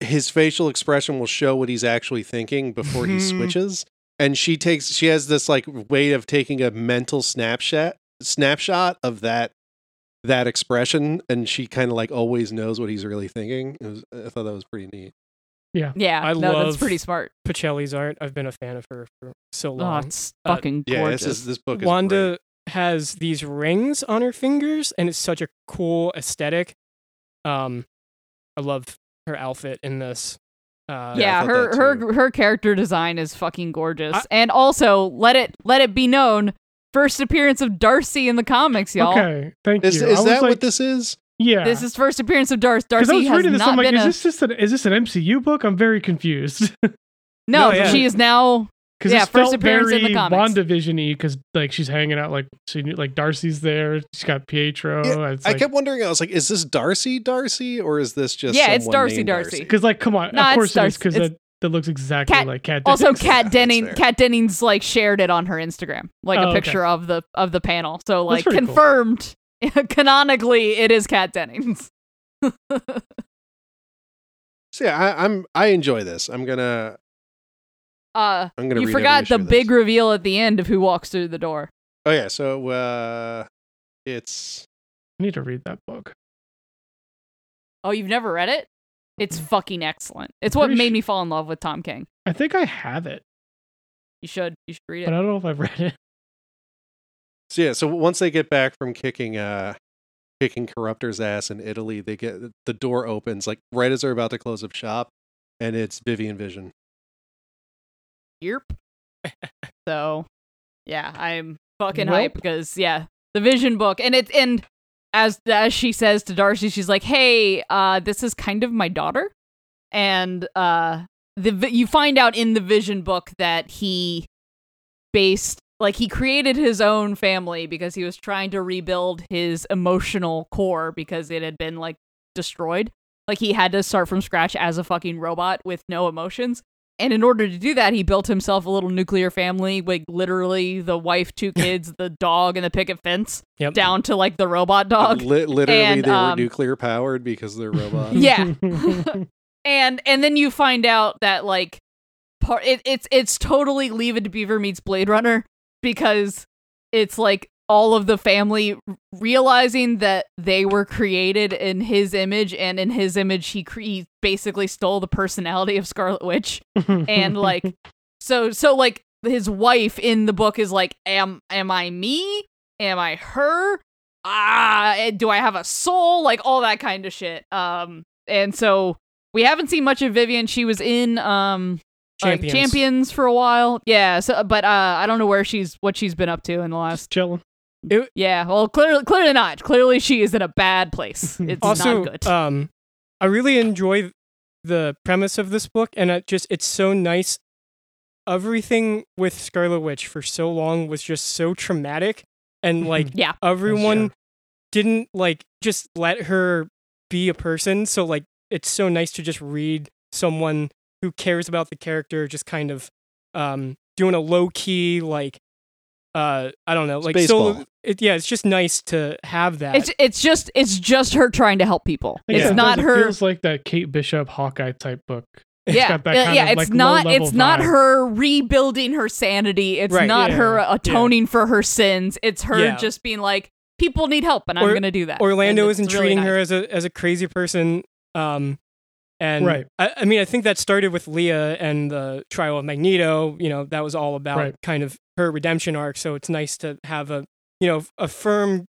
his facial expression will show what he's actually thinking before he Mhm. switches and she takes she has this like way of taking a mental snapshot snapshot of that that expression and she kind of like always knows what he's really thinking it was, i thought that was pretty neat yeah, Yeah. I no, that's pretty smart. Pichelli's art. I've been a fan of her for so Oh, long. it's Uh, fucking yeah this is this book is Wanda has these rings on her fingers, and it's such a cool aesthetic. Um, I love her outfit in this. Uh, Yeah, I yeah, thought her her her character design is fucking gorgeous. I- and also, let it let it be known, first appearance of Darcy in the comics, y'all. Okay, thank is, you. I is was that like, what this is Yeah, This is first appearance of Darcy. because Darcy I was has reading this. not I'm like, been is a, this just an is this an MCU book? I'm very confused no. No, yeah. She is now. Because Yeah, this first felt appearance very in the comics. WandaVision-y because like she's hanging out like she like Darcy's there. She's got Pietro. Yeah, it's I like, kept wondering. I was like, "Is this Darcy, Darcy, or is this just Yeah, it's Darcy, Darcy. because like come on, Nah, of course it is Darcy. because that that looks exactly Cat- like Cat. Also, Dennings. Yeah, Denning. fair. Kat Dennings like shared it on her Instagram, like Oh, a okay. picture of the of the panel. So like pretty cool. confirmed, canonically, it is Kat Dennings. So yeah, I, I'm I enjoy this. I'm gonna Uh, I'm gonna. you forgot the of big reveal at the end of who walks through the door. Oh yeah, so uh, it's I need to read that book. Oh, you've never read it? It's fucking excellent. It's I'm what made su- me fall in love with Tom King. I think I have it, You should. You should read it. but. I don't know if I've read it. so yeah. So once they get back from kicking uh, kicking corruptor's ass in Italy, they get the door opens like right as they're about to close up shop, and it's Vivian Vision. Yerp. so, yeah, I'm fucking hyped because yeah, the Vision book, and it's and as as she says to Darcy, she's like, "Hey, uh, this is kind of my daughter," and uh, the you find out in the Vision book that he based like he created his own family because he was trying to rebuild his emotional core because it had been like destroyed. Like he had to start from scratch as a fucking robot with no emotions. And in order to do that, he built himself a little nuclear family, like literally the wife, two kids, the dog, and the picket fence, Yep. down to like the robot dog. Li- literally, And, they were um, nuclear powered because they're robots. Yeah. and and then you find out that like part it, it's it's totally Leave It to Beaver meets Blade Runner because it's like all of the family realizing that they were created in his image and in his image he, cre- he basically stole the personality of Scarlet Witch. And like so so like his wife in the book is like am am i me? Am i her? Ah eh, do i have a soul? Like all that kind of shit. Um and so we haven't seen much of vivian. She was in um uh, Champions. champions for a while. Yeah so but uh i don't know where she's what she's been up to in the last chilling. Yeah well clearly clearly not clearly she is in a bad place it's also, not good um, I really enjoy the premise of this book, and it just it's so nice. Everything with Scarlet Witch for so long was just so traumatic, and like yeah everyone Yeah. didn't like just let her be a person. So like it's so nice to just read someone who cares about the character, just kind of um doing a low key like uh I don't know like baseball. so it, yeah it's just nice to have that. it's it's just it's just her trying to help people Like, it's sometimes not it her Feels like that Kate Bishop Hawkeye type book. It's yeah, got that uh, kind yeah. of, It's like, not. low-level It's not her rebuilding her sanity. It's Right, not yeah, her yeah. atoning for her sins. It's her Yeah. just being like, people need help, and I'm gonna do that. Orlando And isn't it's really treating nice. her as a as a crazy person. Um, and Right. I, I mean, I think that started with Leah and the trial of Magneto. You know, that was all about Right. kind of her redemption arc. So it's nice to have a you know a firm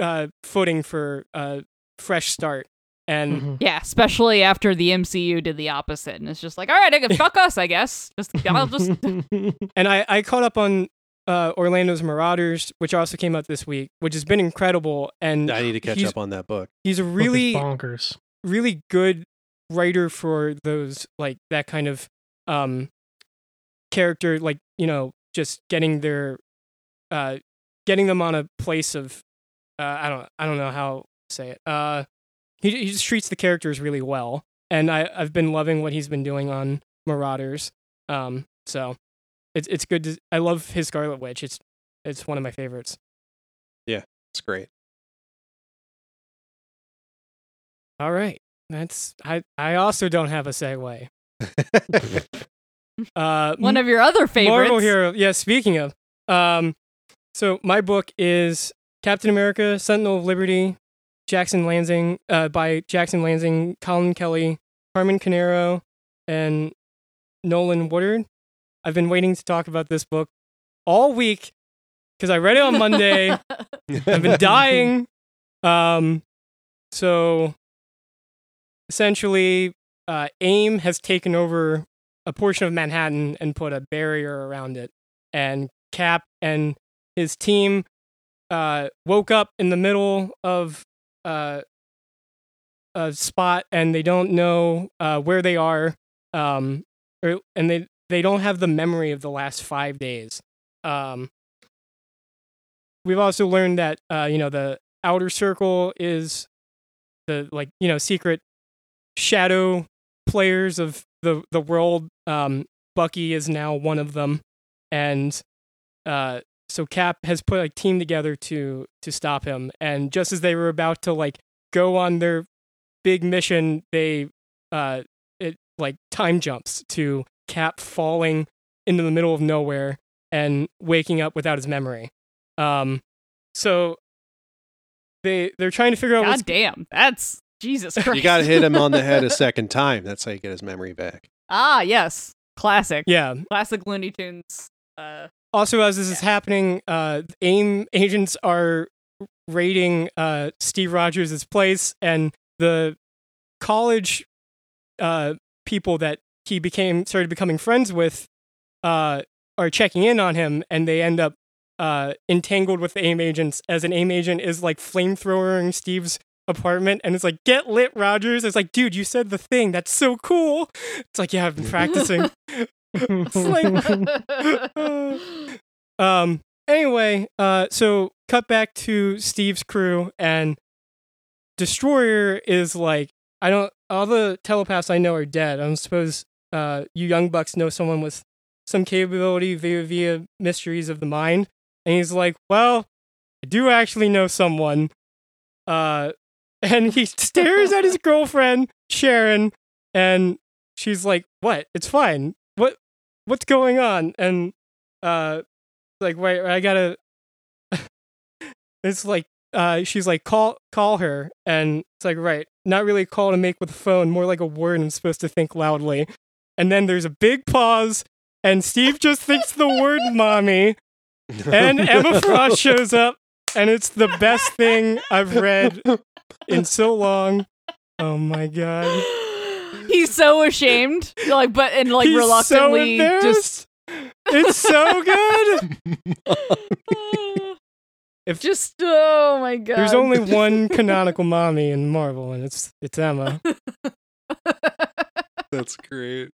uh, footing for a fresh start. And Mhm. Yeah, especially after the MCU did the opposite, and it's just like, all right, I can fuck us, I guess. Just I'll just and I I caught up on uh, Orlando's Marauders, which also came out this week, which has been incredible. And I need to catch up on that book. He's a really bonkers. really good writer for those like that kind of um character like you know just getting their uh getting them on a place of uh i don't i don't know how to say it uh he, he just treats the characters really well and I I've been loving what he's been doing on Marauders. Um, so it's it's good. To, I love his Scarlet Witch. It's it's one of my favorites. Yeah, it's great. All right, that's I I also don't have a segue. Uh, One of your other favorites. Marvel hero. Yeah, speaking of, um, so my book is Captain America: Sentinel of Liberty, Jackson Lansing, uh, by Jackson Lansing, Colin Kelly, Carmen Carnero, and Nolan Woodard. I've been waiting to talk about this book all week because I read it on Monday. I've been dying. Um, so essentially, uh, AIM has taken over a portion of Manhattan and put a barrier around it. And Cap and his team uh, woke up in the middle of uh, a spot and they don't know uh, where they are. Um, or, and they, they don't have the memory of the last five days. Um, we've also learned that, uh, you know, the outer circle is the, like, you know, secret shadow players of the the world. Um, Bucky is now one of them, and uh, so Cap has put a team together to to stop him. And just as they were about to like go on their big mission, they uh, it like time jumps to Cap falling into the middle of nowhere and waking up without his memory. Um, so they they're trying to figure out what's God damn, that's Jesus Christ. you got to hit him on the head a second time. That's how you get his memory back. ah, yes, classic, yeah classic Looney Tunes. Uh, Also, as this is happening, uh, AIM agents are raiding uh, Steve Rogers' place, and the college uh, people that he became started becoming friends with uh, are checking in on him, and they end up uh, entangled with the AIM agents. As an AIM agent is like flamethrowering Steve's apartment, and it's like, "Get lit, Rogers!" It's like, "Dude, you said the thing. That's so cool." It's like, "Yeah, I've been practicing." it's like um anyway uh so cut back to steve's crew and destroyer is like i don't all the telepaths i know are dead i don't suppose uh you young bucks know someone with some capability via via mysteries of the mind and he's like well i do actually know someone uh and he stares at his girlfriend sharon and she's like what? It's fine. What what's going on? And uh like wait i gotta it's like uh she's like call call her. And it's like right not really a call to make with the phone more like a word i'm supposed to think loudly. And then there's a big pause and steve just thinks the word mommy and emma frost shows up and it's the best thing i've read in so long oh my god He's so ashamed, like, but and like He's reluctantly so just it's so good If- just oh my god. There's only one canonical mommy in Marvel, and it's it's Emma. That's great.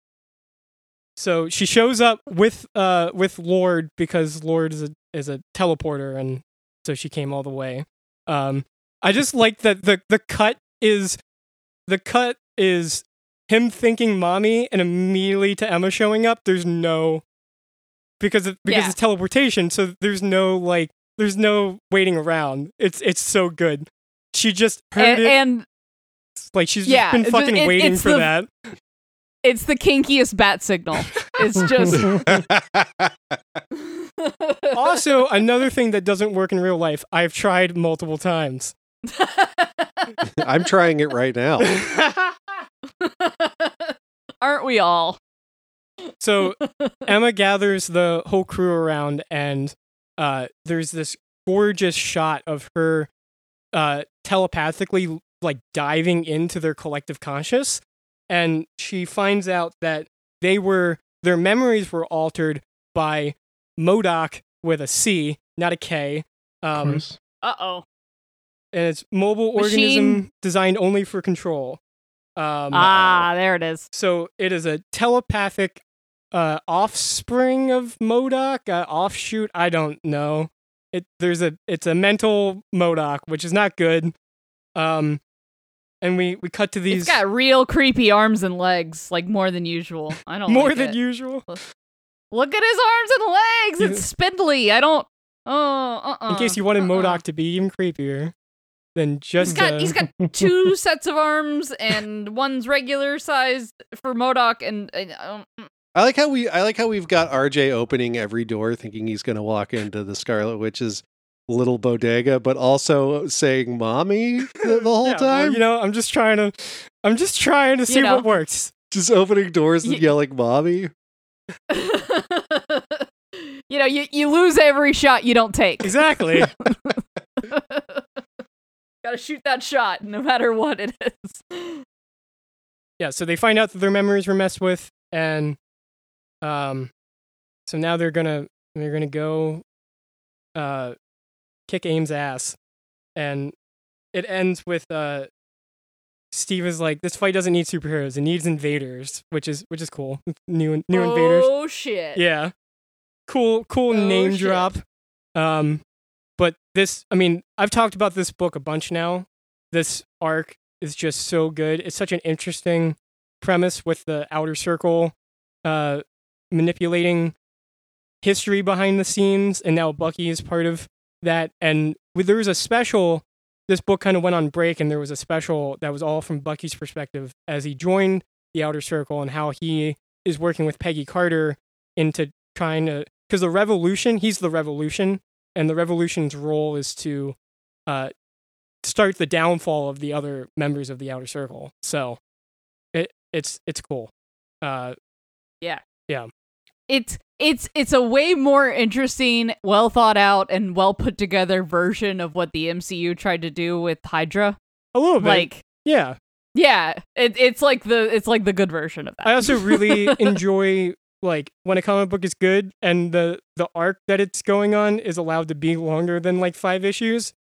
So she shows up with uh with Lord because Lord is a is a teleporter, and so she came all the way. Um, I just like that the the cut is the cut is him thinking mommy and immediately to Emma showing up. There's no because of, because Yeah. it's teleportation, so there's no like there's no waiting around. It's it's so good. She just heard and, it and like she's yeah, just been fucking it- waiting for the- that. it's the kinkiest bat signal. It's just also, another thing that doesn't work in real life, I've tried multiple times. I'm trying it right now. Aren't we all? so Emma gathers the whole crew around, and uh, there's this gorgeous shot of her uh, telepathically like diving into their collective conscious, and she finds out that they were their memories were altered by Modoc with a C, not a K. Um. Uh oh. And it's mobile Machine- organism designed only for control. Um, Ah, there it is. So it is a telepathic uh, offspring of Modoc, uh, offshoot. I don't know. It there's a it's a mental Modoc, which is not good. Um, and we we cut to these It's got real creepy arms and legs, like more than usual. I don't more like than it. usual. Look at his arms and legs. It's spindly. I don't. Oh, uh, uh In case you wanted Modoc to be even creepier, then just He's got uh, he's got two sets of arms and one's regular sized for Modoc and. and um, I like how we I like how we've got RJ opening every door thinking he's going to walk into the Scarlet Witch's little bodega, but also saying "mommy" the, the whole Yeah, well, time. you know, I'm just trying to, I'm just trying to see know. what works. just opening doors and Ye- yelling "mommy." you know, you, you lose every shot you don't take. Exactly. Gotta shoot that shot, no matter what it is. yeah. So they find out that their memories were messed with, and um, so now they're gonna they're gonna go, uh, kick Aim's ass, and it ends with uh. Steve is like, this fight doesn't need superheroes; it needs invaders, which is which is cool. New new invaders. Oh shit! Yeah. Cool, cool Oh, name shit. drop. Um, this, I mean, I've talked about this book a bunch now. This arc is just so good. It's such an interesting premise with the outer circle, uh, manipulating history behind the scenes, and now Bucky is part of that. And there was a special. This book kind of went on break, and there was a special that was all from Bucky's perspective as he joined the outer circle and how he is working with Peggy Carter into trying to because the revolution he's the revolution and the revolution's role is to uh start the downfall of the other members of the outer circle so it it's it's cool uh yeah. Yeah. It's it's it's a way more interesting, well thought out, and well put together version of what the MCU tried to do with Hydra. a little bit Like, yeah yeah, it, it's like the it's like the good version of that. i also really enjoy like when a comic book is good and the the arc that it's going on is allowed to be longer than like five issues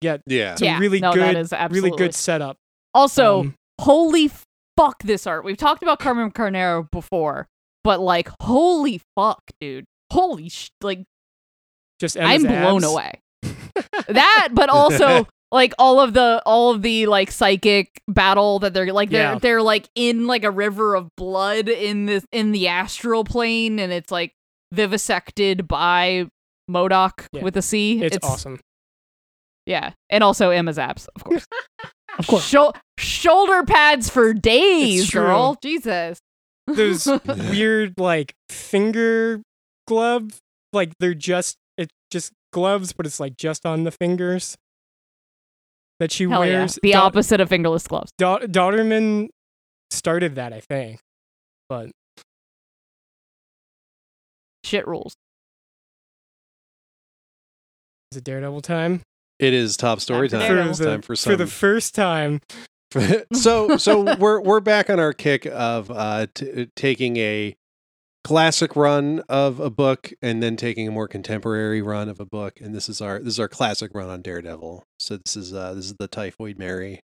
yeah Yeah, some yeah, really no, good that is really good setup Also, Um, holy fuck this art. We've talked about Carmen Carnero before, but like, holy fuck, dude. Holy sh- like just I'm blown abs. away. that, but also like all of the all of the like psychic battle that they're like they're Yeah. they're like in like a river of blood in this in the astral plane and it's like vivisected by Modoc Yeah. with a C. it's, awesome Yeah. And also Emma's abs, of course. Of course. Shou- shoulder pads for days, girl. Jesus. those weird like finger glove like they're just it's just gloves but it's like just on the fingers that she Hell yeah. wears The Da- opposite of fingerless gloves. Da- daughterman started that i think but Shit rules. is it daredevil time it is top story Time time. for It's Daredevil. time for for the first time so so we're we're back on our kick of uh t- taking a classic run of a book and then taking a more contemporary run of a book and this is our this is our classic run on Daredevil. So this is uh this is the Typhoid Mary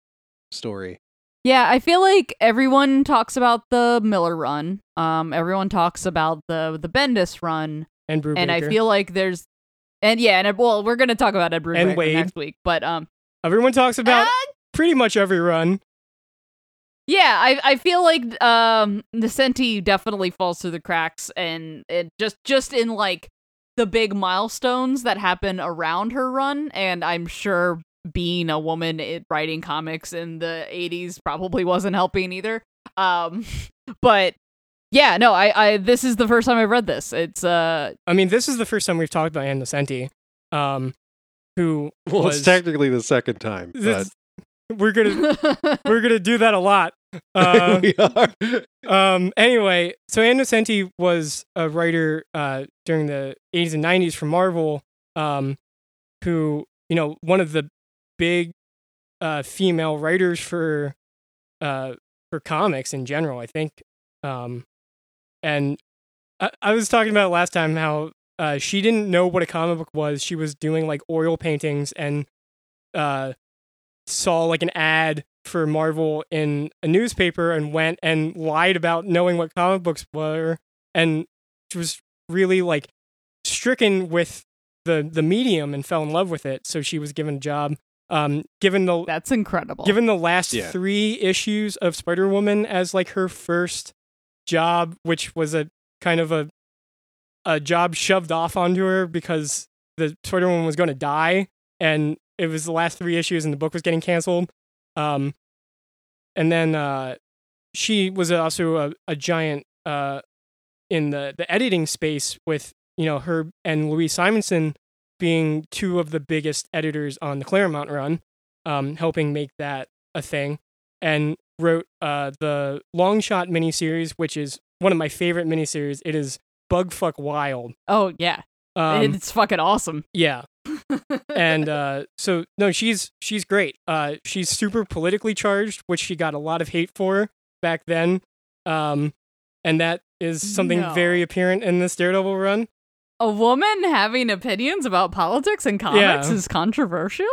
story. Yeah, I feel like everyone talks about the Miller run. Um, everyone talks about the the Bendis run, and Brubaker. and I feel like there's, and yeah, and well, we're gonna talk about Ed Brubaker Waid. next week, but um, everyone talks about uh, pretty much every run yeah, I I feel like um, Nocenti definitely falls through the cracks, and it just just in like the big milestones that happen around her run, and I'm sure being a woman it, writing comics in the 80s probably wasn't helping either. Um, but yeah, no, I, I this is the first time I've read this. It's uh, i mean this is the first time we've talked about ann Nocenti, um who Well, was it's technically the second time. But this- we're gonna we're gonna do that a lot uh, we are. Um. Anyway, so Ann Nocenti was a writer uh, during the 80s and 90s for Marvel, um, who you know one of the big uh, female writers for uh, for comics in general. I think. Um, and I, I was talking about last time how uh, she didn't know what a comic book was. She was doing like oil paintings and uh, saw like an ad for Marvel in a newspaper and went and lied about knowing what comic books were and she was really like stricken with the the medium and fell in love with it so she was given a job Um, given the That's incredible. given the last Yeah. three issues of Spider Woman as like her first job, which was a kind of a a job shoved off onto her because the Spider Woman was going to die, and it was the last three issues, and the book was getting canceled. Um, and then uh, she was also a, a giant uh, in the the editing space with you know her and Louise Simonson being two of the biggest editors on the Claremont run, um, helping make that a thing, and wrote uh, the Longshot miniseries, which is one of my favorite miniseries. It is Bugfuck Wild. oh yeah, Um, it's fucking awesome. yeah, and uh, so no, she's she's great. Uh, she's super politically charged, which she got a lot of hate for back then, um, and that is something No. very apparent in this Daredevil run. a woman having opinions about politics and comics Yeah. is controversial.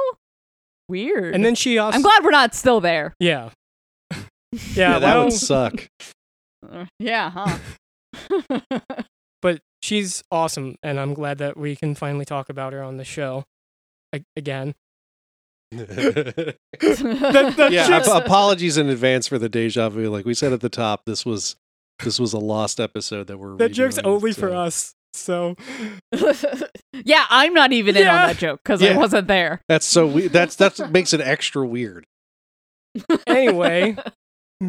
Weird. And then she also I'm glad we're not still there. yeah yeah, Yeah, that well, would suck. Uh, yeah, huh? but she's awesome, and I'm glad that we can finally talk about her on the show a- again. yeah, that ap- shit's- apologies in advance for the deja vu. Like we said at the top, this was this was a lost episode that we're That joke's redoing, only for us. So yeah, I'm not even in on that joke because I wasn't there. That's so we- that's that's what makes it extra weird. anyway, we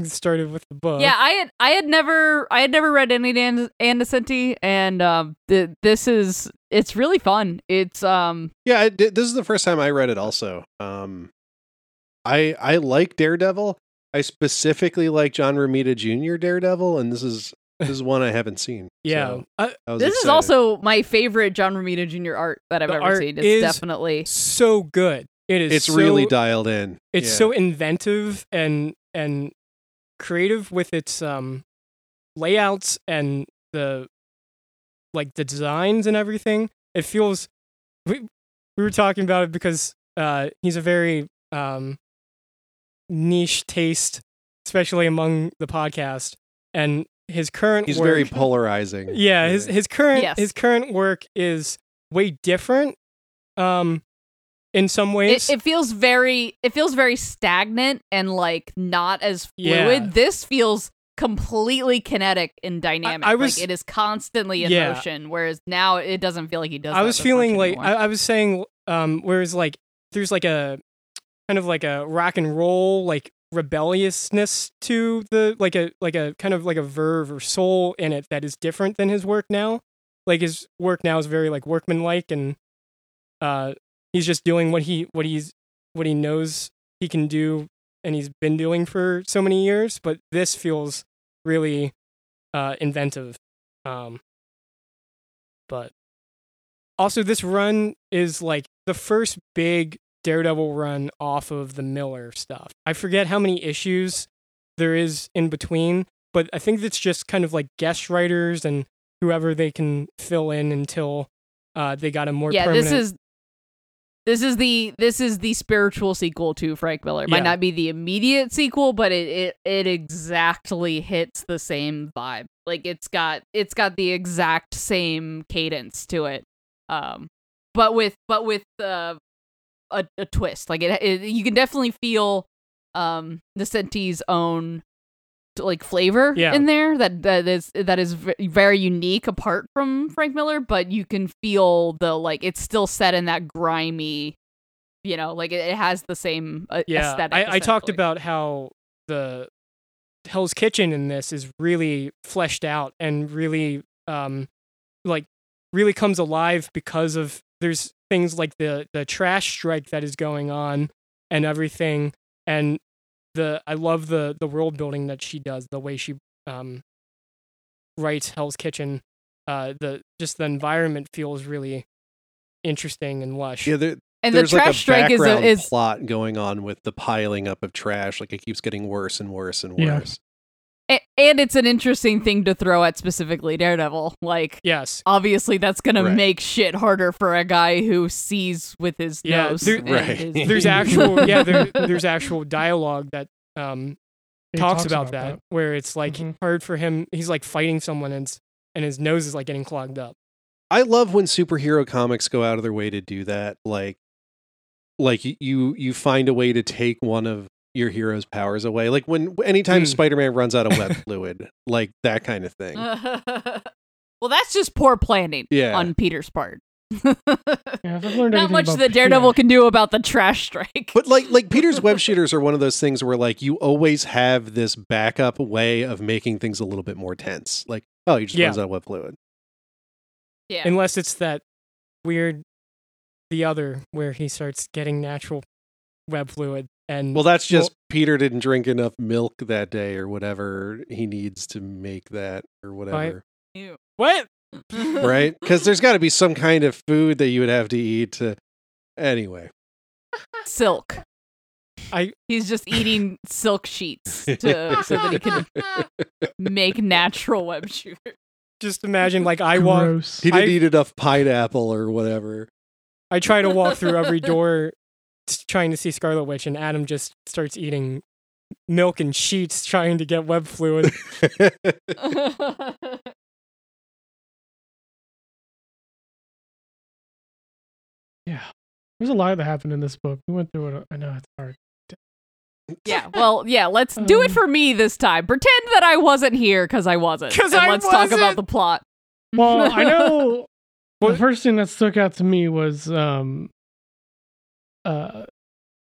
started with the book. Yeah, I had I had never I had never read any Ann Nocenti, and um, th- this is it's really fun. It's um Yeah, I this is the first time I read it. Also, um, I I like Daredevil. I specifically like John Romita Jr. Daredevil, and this is this is one I haven't seen. yeah. so Uh, I was this is also my favorite John Romita Jr. art that I've The ever art seen. It's is definitely so good. It is. it's so- really dialed in. It's Yeah. so inventive and and creative with its um layouts and the like the designs and everything. It feels we we were talking about it because uh he's a very um niche taste, especially among the podcast. And his current he's work, very polarizing. yeah, his his current Yes. his current work is way different um in some it, ways. it feels very it feels very stagnant and like not as fluid. Yeah. This feels completely kinetic and dynamic. I was- like it is constantly in Yeah. motion, whereas now it doesn't feel like he does. I was feeling like. I, I was saying um whereas like there's like a kind of like a rock and roll like rebelliousness to the like a like a kind of like a verve or soul in it that is different than his work now. Like his work now is very like workmanlike and uh he's just doing what he what he's what he knows he can do and he's been doing for so many years, but this feels really uh inventive. Um but also this run is like the first big Daredevil run off of the Miller stuff. I forget how many issues there is in between, but I think it's just kind of like guest writers and whoever they can fill in until uh, they got a more yeah, permanent. this is this is the this is the spiritual sequel to Frank Miller. It might Yeah. not be the immediate sequel, but it, it it exactly hits the same vibe. Like it's got it's got the exact same cadence to it. Um but with but with uh, a a twist. Like it, it you can definitely feel um Nocenti's own like flavor Yeah. in there that that is that is very unique apart from Frank Miller, but you can feel the like it's still set in that grimy, you know, like it, has the same uh, yeah, aesthetic. I, I talked about how the Hell's Kitchen in this is really fleshed out and really um like really comes alive because of there's things like the the trash strike that is going on and everything and the I love the the world building that she does the way she um writes Hell's Kitchen uh the just the environment feels really interesting and lush Yeah, there, and the there's like a trash strike is a, is plot going on with the piling up of trash. Like it keeps getting worse and worse and Yeah. worse. A- and it's an interesting thing to throw at specifically Daredevil. Like yes obviously that's gonna Right. make shit harder for a guy who sees with his Yeah, nose. there- Right. his- there's actual yeah there, there's actual dialogue that um He talks, about, that, where it's like Mhm. hard for him he's like fighting someone and and his nose is like getting clogged up I love when superhero comics go out of their way to do that. Like like you you find a way to take one of your hero's powers away. Like when anytime Mm. Spider-Man runs out of web fluid, like that kind of thing. well, that's just poor planning Yeah. on Peter's part. Yeah, if I've learned Not much that Daredevil yeah. can do about the trash strike. But like like Peter's web shooters are one of those things where like you always have this backup way of making things a little bit more tense. Like, oh, he just Yeah. runs out of web fluid. yeah. Unless it's that weird, the other where he starts getting natural web fluid, and Well, that's just Well- Peter didn't drink enough milk that day or whatever he needs to make that or whatever. Ew. what? right? Because there's got to be some kind of food that you would have to eat to. Anyway, Silk. I- He's just eating silk sheets to, so that he can make natural web shooter. Just imagine like I walk, he didn't I- eat enough pineapple or whatever. I try to walk through every door, s- trying to see Scarlet Witch, and Adam just starts eating milk and sheets, trying to get web fluid. Yeah. There's a lot that happened in this book. We went through it. I know it's hard. yeah. Well, yeah. Let's do it Um, for me this time. Pretend that I wasn't here because I wasn't. 'Cause and I let's talk about the plot. Well, I know the first thing that stuck out to me was um uh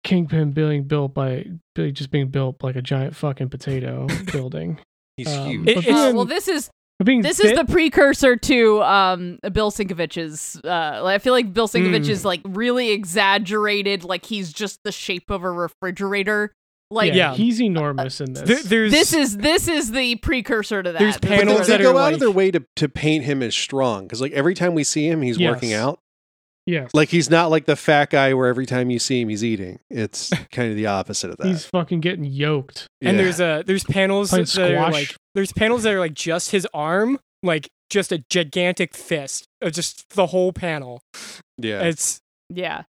Kingpin being built by Billy just being built like a giant fucking potato building. He's Um, huge. It- it's- Uh, then- well, this is but being this is the precursor to um Bill Sienkiewicz's uh I feel like Bill Sienkiewicz Mm. is like really exaggerated like he's just the shape of a refrigerator like yeah, Yeah. he's enormous in this. There- there's this is this is the precursor to that There's This But they, panels that go are out of their way to, to paint him as strong because like every time we see him, he's working out. Yes. Like he's not like the fat guy where every time you see him, he's eating. It's kind of the opposite of that. he's fucking getting yoked. and Yeah. there's a there's panels Playing that are squash. like there's panels that are like just his arm, like just a gigantic fist, uh, just the whole panel. yeah, It's yeah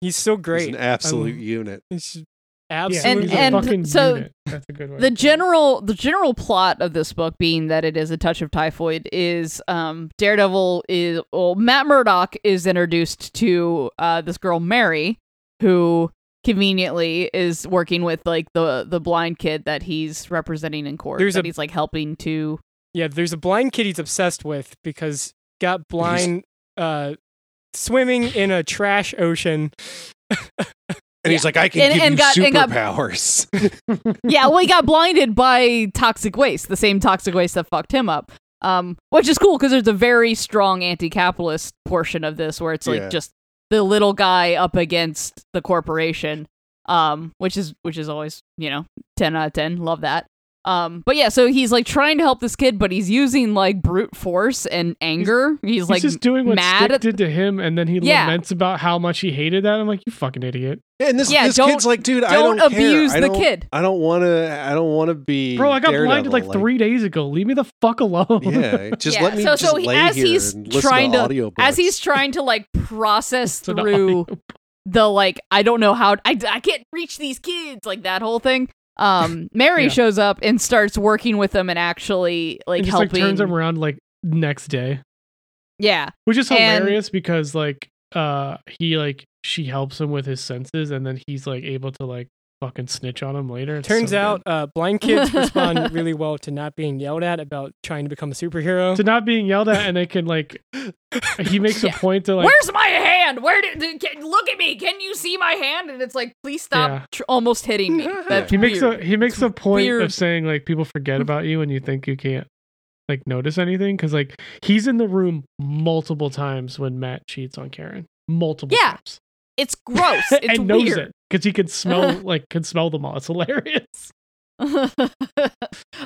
he's so he's great. an absolute Um, unit. It's Yeah, absolutely he's a and fucking so unit. That's a good way. the to put it. general the general plot of this book being that it is a touch of typhoid is um daredevil is well matt murdock is introduced to uh this girl mary who conveniently is working with like the the blind kid that he's representing in court There's that a- he's like helping to yeah. There's a blind kid he's obsessed with because got blind uh swimming in a trash ocean. And he's like, I can And- give and you got- and got- superpowers. yeah well he got blinded by toxic waste the same toxic waste that fucked him up um which is cool because there's a very strong anti-capitalist portion of this where it's like Yeah. just the little guy up against the corporation um which is which is always you know 10 out of 10 love that um but yeah so he's like trying to help this kid but he's using like brute force and anger he's, He's like just doing what mad Stick did to him, and then he Yeah. laments about how much he hated that. I'm like, you fucking idiot, and this, Yeah, this kid's like, dude, I don't don't care. abuse I the don't- kid. I don't want to. I don't want to be. bro. I got blinded like Daredevil, three days ago. Leave me the fuck alone. Yeah, just Yeah, let me so- just so he- lay as here he's and listen trying to, to- as he's trying to like process through the like I don't know how I, I can't reach these kids like that whole thing. Um, Mary Yeah. shows up and starts working with them and actually like and just helping. like turns them around like next day, Yeah, which is And- hilarious because like uh he like she helps him with his senses, and then he's like able to like fucking snitch on him later. It's Turns so out uh, blind kids respond really well to not being yelled at about trying to become a superhero. to not being yelled at, and they can like he makes Yeah. a point to like where's my hand? Where did, did can, look at me? Can you see my hand? And it's like, please stop Yeah. tr- almost hitting me. That's he makes a he makes a point weird. of saying like people forget about you and you think you can't like notice anything because like he's in the room multiple times when Matt cheats on Karen multiple Yeah. times It's gross. It's and knows it because he can smell like can smell them all. It's hilarious.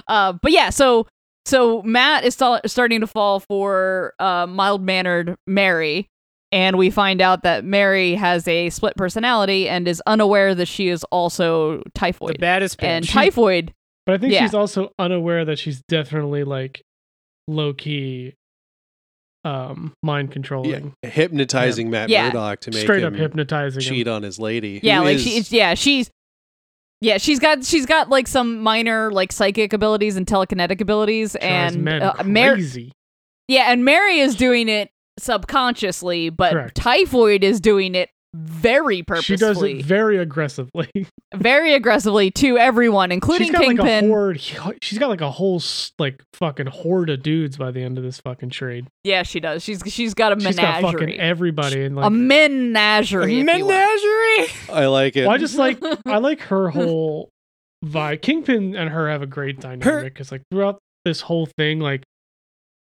uh, but yeah, so so Matt is sta- starting to fall for uh, mild mannered Mary, and we find out that Mary has a split personality and is unaware that she is also typhoid. the typhoid. baddest bitch. And typhoid, But I think Yeah. she's also unaware that she's definitely like low key um mind yeah, controlling. hypnotizing Matt Yeah. Murdock to make Straight him up hypnotizing cheat him. on his lady. yeah, like is- she, yeah, she's. Yeah, she's got she's got like some minor like psychic abilities and telekinetic abilities, Drives and men uh, Mary, crazy. Yeah, and Mary is doing it subconsciously, but Correct. Typhoid is doing it very She does it very aggressively. very aggressively to everyone, including she's got Kingpin. like a horde. She's got like a whole like fucking horde of dudes by the end of this fucking trade. yeah, she does. She's she's got a She's got fucking menagerie, everybody and like. a menagerie. if you will. Menagerie. I like it. well, I just like I like her whole vibe. Kingpin and her have a great dynamic because like throughout this whole thing, like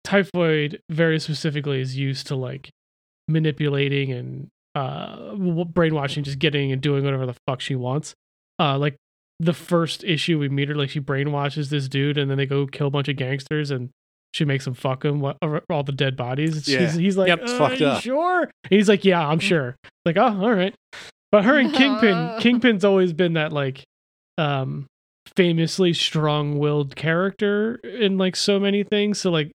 Typhoid very specifically is used to like manipulating and uh brainwashing, just getting and doing whatever the fuck she wants. Uh, like the first issue we meet her, like she brainwashes this dude, and then they go kill a bunch of gangsters and. She makes him fuck him. What all the dead bodies? Yeah. She's, he's like, Yep, it's "Uh, fucked up." Sure. And he's like, yeah, I'm sure. Like, oh, all right. But her and Kingpin, Kingpin's always been that like um famously strong-willed character in like so many things. So like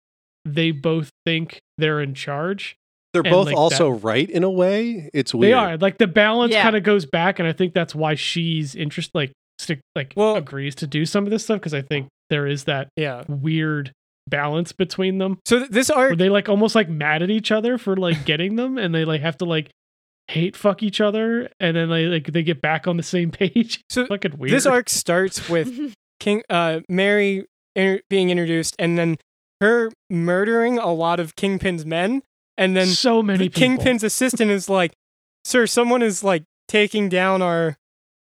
they both think they're in charge. They're both like, also right in a way. It's weird. They are. Like the balance Yeah. kind of goes back and I think that's why she's interested like stick like Well- agrees to do some of this stuff because I think there is that Yeah. weird balance between them So th- this where arc, they like almost like mad at each other for like getting them and they like have to like hate fuck each other and then they like they get back on the same page so fucking weird this arc starts with King, uh, Mary inter- being introduced, and then her murdering a lot of Kingpin's men, and then so many people. Kingpin's assistant is like, "Sir, someone is like taking down our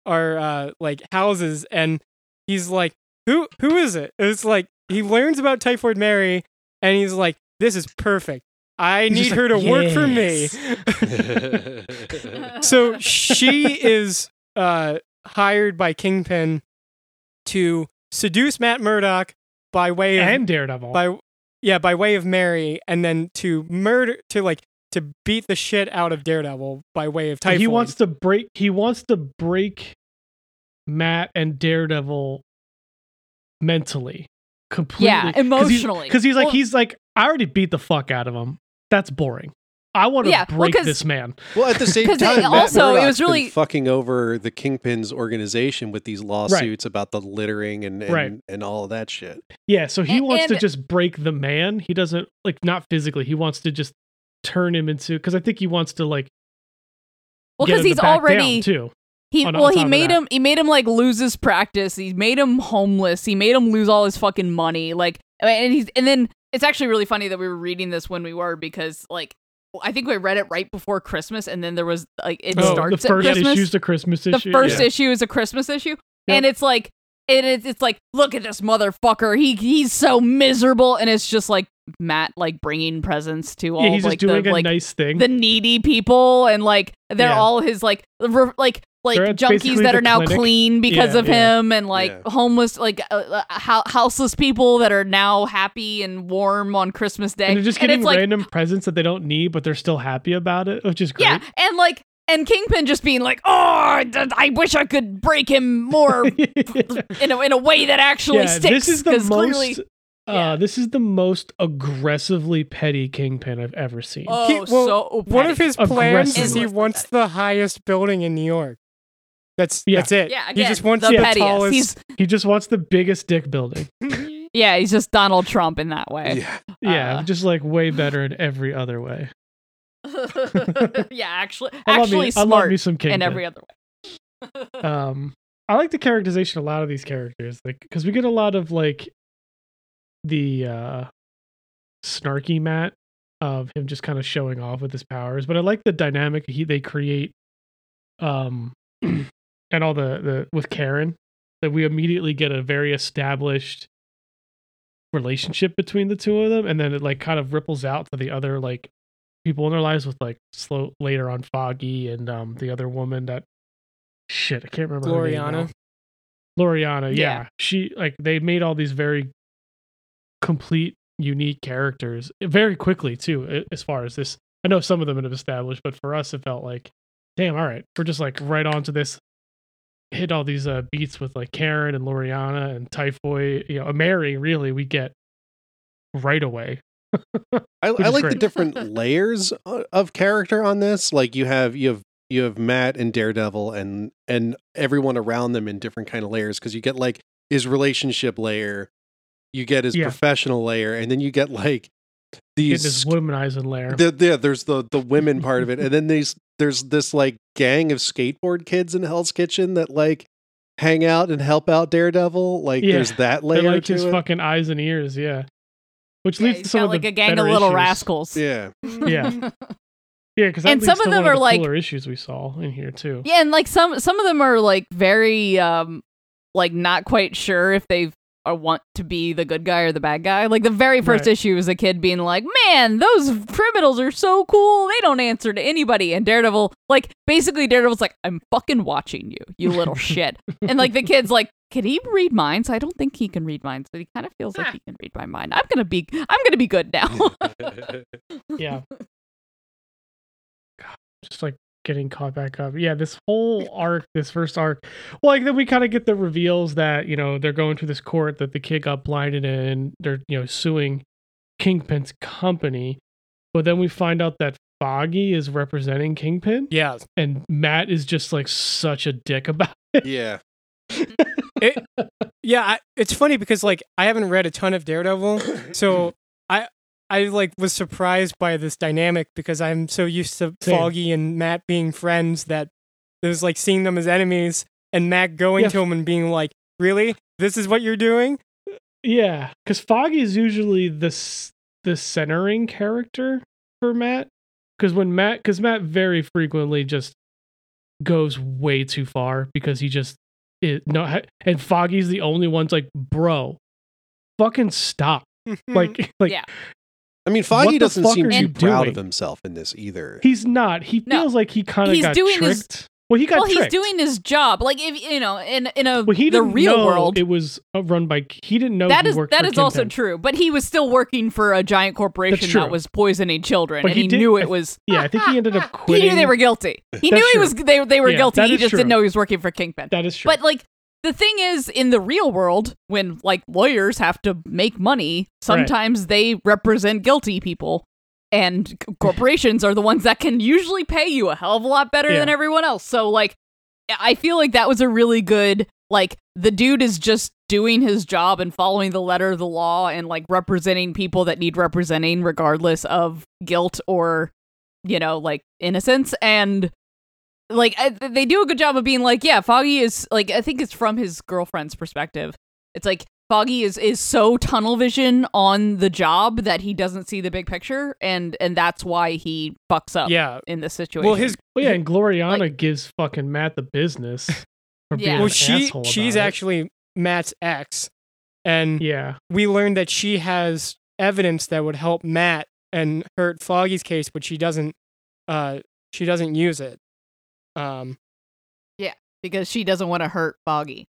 our uh like houses," and he's like, "Who who is it?" It's like he learns about Typhoid Mary, and he's like, "This is perfect. I He's need her to like, work for me." so she is uh hired by Kingpin to seduce Matt Murdock by way of and Daredevil. by yeah by way of Mary, and then to murder to like to beat the shit out of Daredevil by way of typhoid. he wants to break he wants to break Matt and Daredevil mentally. Completely. Yeah, emotionally. Because he's like Well- he's like, I already beat the fuck out of him. That's boring. I want to Yeah, well, this man. Well, at the same time, they- Matt also, it was really- fucking over the Kingpin's organization with these lawsuits about the littering and and, Right. and all of that shit. Yeah, so he And- wants to just break the man. He doesn't like not physically. He wants to just turn him into because I think he wants to like well, because he's already too. he on- well on he made him he made him like lose his practice. He made him homeless. He made him lose all his fucking money. Like and he's and then it's actually really funny that we were reading this when we were because like I think we read it right before Christmas and then there was like it Oh, starts the first at Christmas. issue's the Christmas the first yeah. issue is a Christmas issue, Yep. and it's like and it is. It's like look at this motherfucker. He he's so miserable, and it's just like Matt like bringing presents to all Yeah, he's like just doing the a like nice thing. the needy people, and like they're Yeah. all his like re- like like They're junkies that are now clinic. clean because Yeah, of yeah. him, and like Yeah. homeless like uh, uh, houseless people that are now happy and warm on Christmas Day. and they're just getting it's like, random presents that they don't need, but they're still happy about it, which is great. yeah, and like and Kingpin just being like, oh, i wish I could break him more in a, in a way that actually yeah, sticks. this is the 'cause most. clearly, uh, yeah. this is the most aggressively petty kingpin I've ever seen. oh, He- well, so One of his plans is he wants the highest building in New York. That's Yeah. that's it. Yeah, he just wants the the, pettiest. tallest. He's he just wants the biggest dick building. yeah, he's just Donald Trump in that way. Yeah. Yeah, Uh. just like way better in every other way. yeah, actually, I love actually me, I love smart me some kingpin. in every other way. um i like the characterization of a lot of these characters like because we get a lot of like the uh snarky matt of him just kind of showing off with his powers but i like the dynamic he they create um and all the the with karen that we immediately get a very established relationship between the two of them and then it like kind of ripples out to the other like people in their lives with like slow later on foggy and um the other woman that shit i can't remember Glorianna. Loriana, yeah. Yeah. She like they made all these very complete, unique characters very quickly too. As far as this, I know some of them have established, but for us, it felt like, damn, all right, we're just like right onto this. Hit all these uh, beats with like Karen and Loriana and Typhoid, you know, a Mary. Really, we get right away. I, I like the different layers of character on this. Like you have you have you have Matt and Daredevil and and everyone around them in different kind of layers because you get like his relationship layer, you get his Yeah. professional layer, and then you get like these womanizing layer. the, yeah, there's the the women part of it, and then these there's this like gang of skateboard kids in Hell's Kitchen that like hang out and help out Daredevil. Like Yeah, there's that They're layer like to his it. fucking eyes and ears, yeah. Which Yeah, leads to some got of like the a gang of little issues. rascals. yeah. Yeah. Yeah, because And some of them are, like- cooler issues we saw in here too. Yeah, and like some some of them are like very um like not quite sure if they uh, want to be the good guy or the bad guy. Like the very first Right. issue was a kid being like, "Man, those criminals are so cool. They don't answer to anybody." And Daredevil, like basically Daredevil's like, "I'm fucking watching you, you little shit." And like the kid's like, "Can he read minds? I don't think he can read minds, but he kind of feels like he can read my mind. I'm gonna be I'm gonna be good now." Yeah. God, just like getting caught back up. Yeah, this whole arc, this first arc. Well, like then we kind of get the reveals that, you know, they're going to this court that the kid got blinded in and they're, you know, suing Kingpin's company. But then we find out that Foggy is representing Kingpin Yeah. and Matt is just like such a dick about yeah. It, yeah, I, it's funny because like I haven't read a ton of Daredevil, so I I like was surprised by this dynamic because I'm so used to Same. Foggy and Matt being friends that it was like seeing them as enemies and Matt going Yeah. to him and being like, "Really? This is what you're doing?" Yeah, because Foggy is usually the the centering character for Matt. Because when Matt, because Matt very frequently just goes way too far because he just it no, and Foggy's the only one's like, bro, fucking stop. Like, like Yeah. I mean, What Foggy the doesn't seem too you proud of himself in this either. he's not. He No. feels like he kind of got doing his- tricked. well, he got well, he's doing his job. Like if you know, in in a Well, he the real know world, It was uh, run by. He didn't know that he is worked that also Kingpin. true. But he was still working for a giant corporation that was poisoning children, But and he he, did- knew it was. Yeah, I think he ended up He knew they were guilty. He That's knew he was they they were Yeah, guilty. He just true. didn't know he was working for Kingpin. That is true. But like the thing is, in the real world, when like lawyers have to make money, sometimes they represent guilty people. And c- corporations are the ones that can usually pay you a hell of a lot better Yeah. than everyone else. So like I feel like that was a really good like the dude is just doing his job and following the letter of the law and like representing people that need representing regardless of guilt or you know like innocence and like I, they do a good job of being like yeah foggy is like i think it's from his girlfriend's perspective it's like foggy is is so tunnel vision on the job that he doesn't see the big picture and and that's why he fucks up Yeah. in this situation Well, his Well, yeah, and Glorianna Like- gives fucking Matt the business for being Yeah. an well she she's about it. actually Matt's ex, and yeah. we learned that she has evidence that would help Matt and hurt Foggy's case, but she doesn't. Uh, she doesn't use it. Um, yeah, because she doesn't want to hurt foggy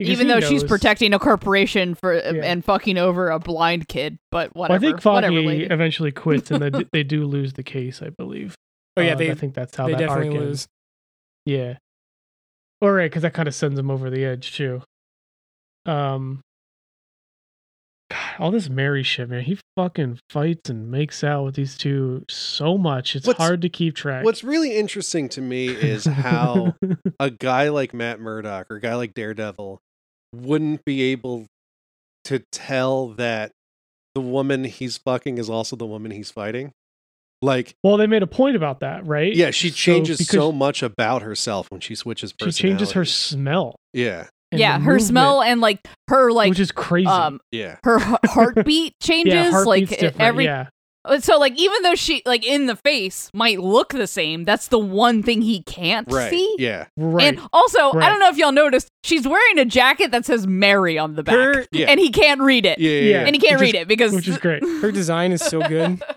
even he though she's protecting a corporation for Yeah. and fucking over a blind kid but Well, whatever I think Foggy whatever eventually quits, and they, d- they do lose the case, I believe. oh yeah, Uh, they I think that's how they that definitely arc lose. ends. Yeah. All right, because that kind of sends him over the edge too. Um. God, all this Mary shit, man. He fucking fights and makes out with these two so much. It's What's- hard to keep track. What's really interesting to me is how a guy like Matt Murdock or a guy like Daredevil wouldn't be able to tell that the woman he's fucking is also the woman he's fighting. Like, well, they made a point about that, right? yeah, she changes because so much about herself when she switches She changes her smell. Yeah, yeah the her smell and like her like which is crazy. um yeah. her h- heartbeat changes yeah, like every yeah, so like even though she like in the face might look the same that's the one thing he can't Right. see Yeah. right. and also i don't know if y'all noticed she's wearing a jacket that says mary on the back Her Yeah. and he can't read it Yeah. Yeah. Yeah. yeah. and he can't Which is- read it because which is great. her design is so good.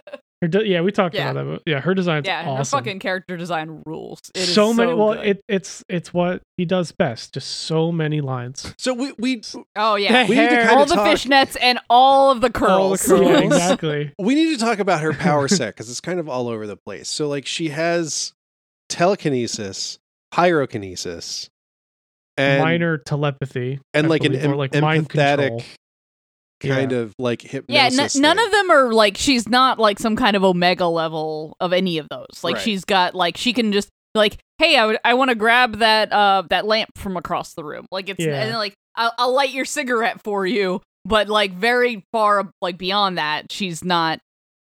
Her de- yeah, we talked Yeah. about that. Yeah, her design's yeah her fucking character design rules It is so many. well, good. it, it's it's what he does best. Just so many lines. So we we oh yeah we need to hair. all of the talk. fishnets and all of the All the curls curls. Yeah, exactly. We need to talk about her power set because it's kind of all over the place. So like she has telekinesis, pyrokinesis, and Minor telepathy and I like an believe, or em- like empathetic control. Kind Yeah. of like Yeah, n- none of them are like she's not like some kind of omega level of any of those. Like Right. she's got like she can just like, hey, I would I want to grab that uh that lamp from across the room. Like it's Yeah. and like I'll, I'll light your cigarette for you, but like very far like beyond that, she's not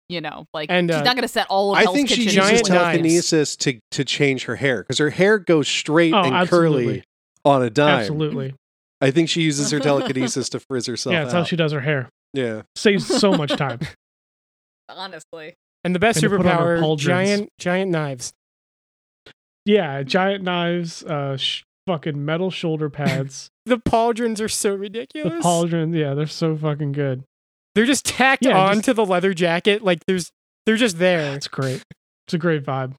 You know, like And, she's uh, not gonna set all of I Hell's think she Kitchen. uses Giant knives. telekinesis to to change her hair because her hair goes straight Oh, and absolutely. curly on a dime. Absolutely. I think she uses her telekinesis to frizz herself Yeah, that's how out. she does her hair. yeah. Saves so much time. honestly. And the best And to put on her superpower, pauldrons. giant giant knives. Yeah, giant knives, uh, sh- fucking metal shoulder pads, The pauldrons are so the ridiculous. pauldrons. Yeah, they're so fucking good. they're just tacked Yeah, just- onto the leather jacket. Like there's they're just there. It's great. It's a great vibe.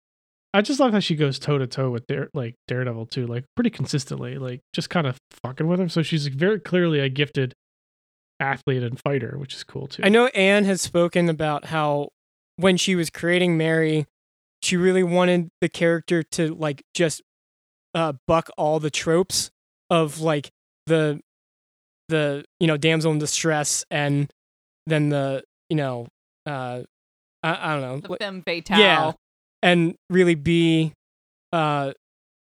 I just love how she goes toe to toe with Dare, like Daredevil too, like pretty consistently, like just kind of fucking with him. So she's very clearly a gifted athlete and fighter, which is cool too. I know Ann has spoken about how when she was creating Mary, she really wanted the character to like just uh, buck all the tropes of like the the you know damsel in distress and then the you know uh I, I don't know The like- femme fatale. Yeah. And really be uh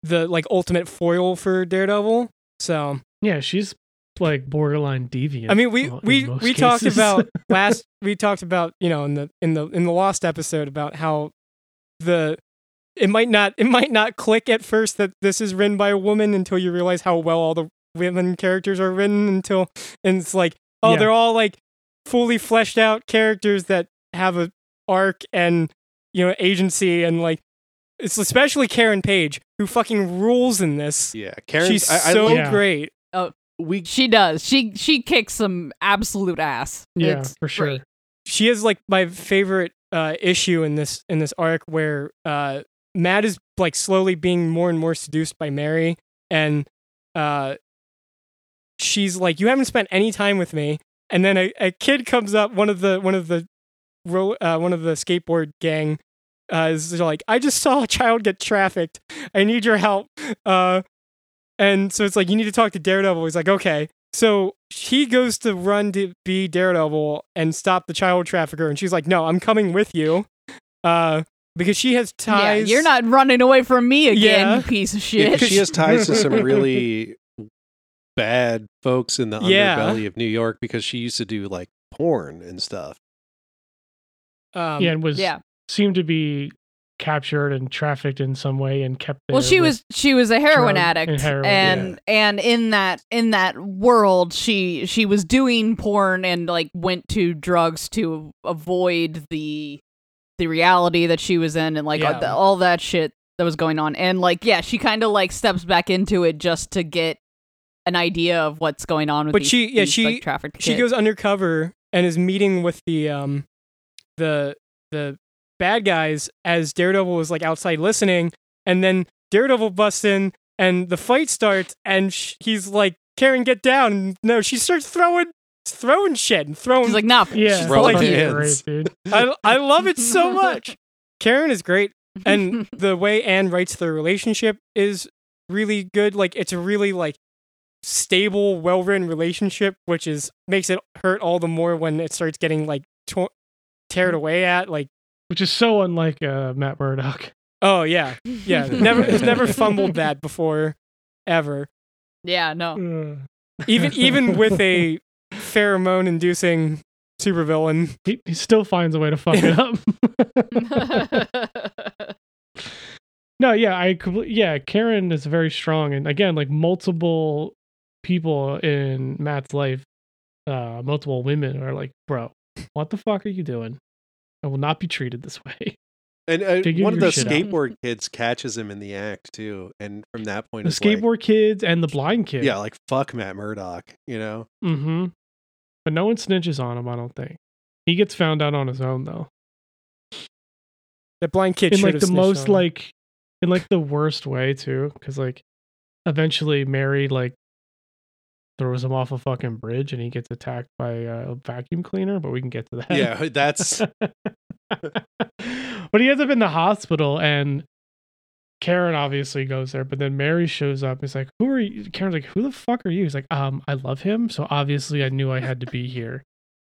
the like ultimate foil for Daredevil. So Yeah, she's like borderline deviant. I mean, we we we talked about last. We talked about you know in the in the in the Lost episode about how the it might not it might not click at first that this is written by a woman until you realize how well all the women characters are written until and it's like oh Yeah. they're all like fully fleshed out characters that have a arc and you know agency and like it's especially Karen Page who fucking rules in this. Yeah. Karen, She's I, I so Yeah. great. we She does. She she kicks some absolute ass. yeah, It's for sure. great. she is like my favorite uh, issue in this in this arc where uh, Matt is like slowly being more and more seduced by Mary, and uh, she's like, "You haven't spent any time with me." And then a, a kid comes up, one of the one of the ro- uh, one of the skateboard gang uh, is like, "I just saw a child get trafficked. I need your help." Uh, and so it's like you need to talk to Daredevil. He's like, "Okay." So he goes to run to be Daredevil and stop the child trafficker, and she's like, "No, I'm coming with you," uh, because she has Yeah, ties. you're not running away from me again, Yeah. you piece of yeah, shit. 'cause she has ties to some really bad folks in the Yeah. underbelly of New York because she used to do like porn and stuff. Um, yeah, and was yeah. Seemed to be captured and trafficked in some way and kept. Well, she was she was a heroin addict, and heroin, and and in that in that world, she she was doing porn and like went to drugs to avoid the the reality that she was in and like all, the, all that shit that was going on. And like, yeah, she kind of like steps back into it just to get an idea of what's going on with. But these, she- yeah, these, she- like, trafficked she kids. goes undercover and is meeting with the um the the bad guys as Daredevil was like outside listening, and then Daredevil busts in and the fight starts, and sh- he's like, "Karen, get down!" And no, she starts throwing throwing shit and throwing. She's like, nah, yeah, she's Rolling fuck hands. great, dude. I I love it so much. Karen is great, and the way Ann writes their relationship is really good. Like it's a really like stable, well written relationship, which is makes it hurt all the more when it starts getting like to- teared away at. Like Which is so unlike uh, Matt Murdock. oh yeah, yeah, never has never fumbled that before, ever. yeah, no. Ugh. Even even with a pheromone inducing supervillain. he, he still finds a way to fuck it up. no, yeah, I compl- yeah, Karen is very strong, and again, like multiple people in Matt's life, uh, multiple women are like, bro, what the fuck are you doing? I will not be treated this way. And uh, one of your the shit out. skateboard kids catches him in the act too, and from that point, The is like, skateboard kids and the blind kid. yeah, like fuck Matt Murdock, you know. Mm-hmm. But no one snitches on him, I don't think. He gets found out on his own though. The blind kid in like the most like in like the worst way too because like eventually mary like throws him off a fucking bridge and he gets attacked by a vacuum cleaner but we can get to that Yeah, that's but he ends up in the hospital and karen obviously goes there but then mary shows up he's like who are you karen's like who the fuck are you he's like um i love him so obviously i knew i had to be here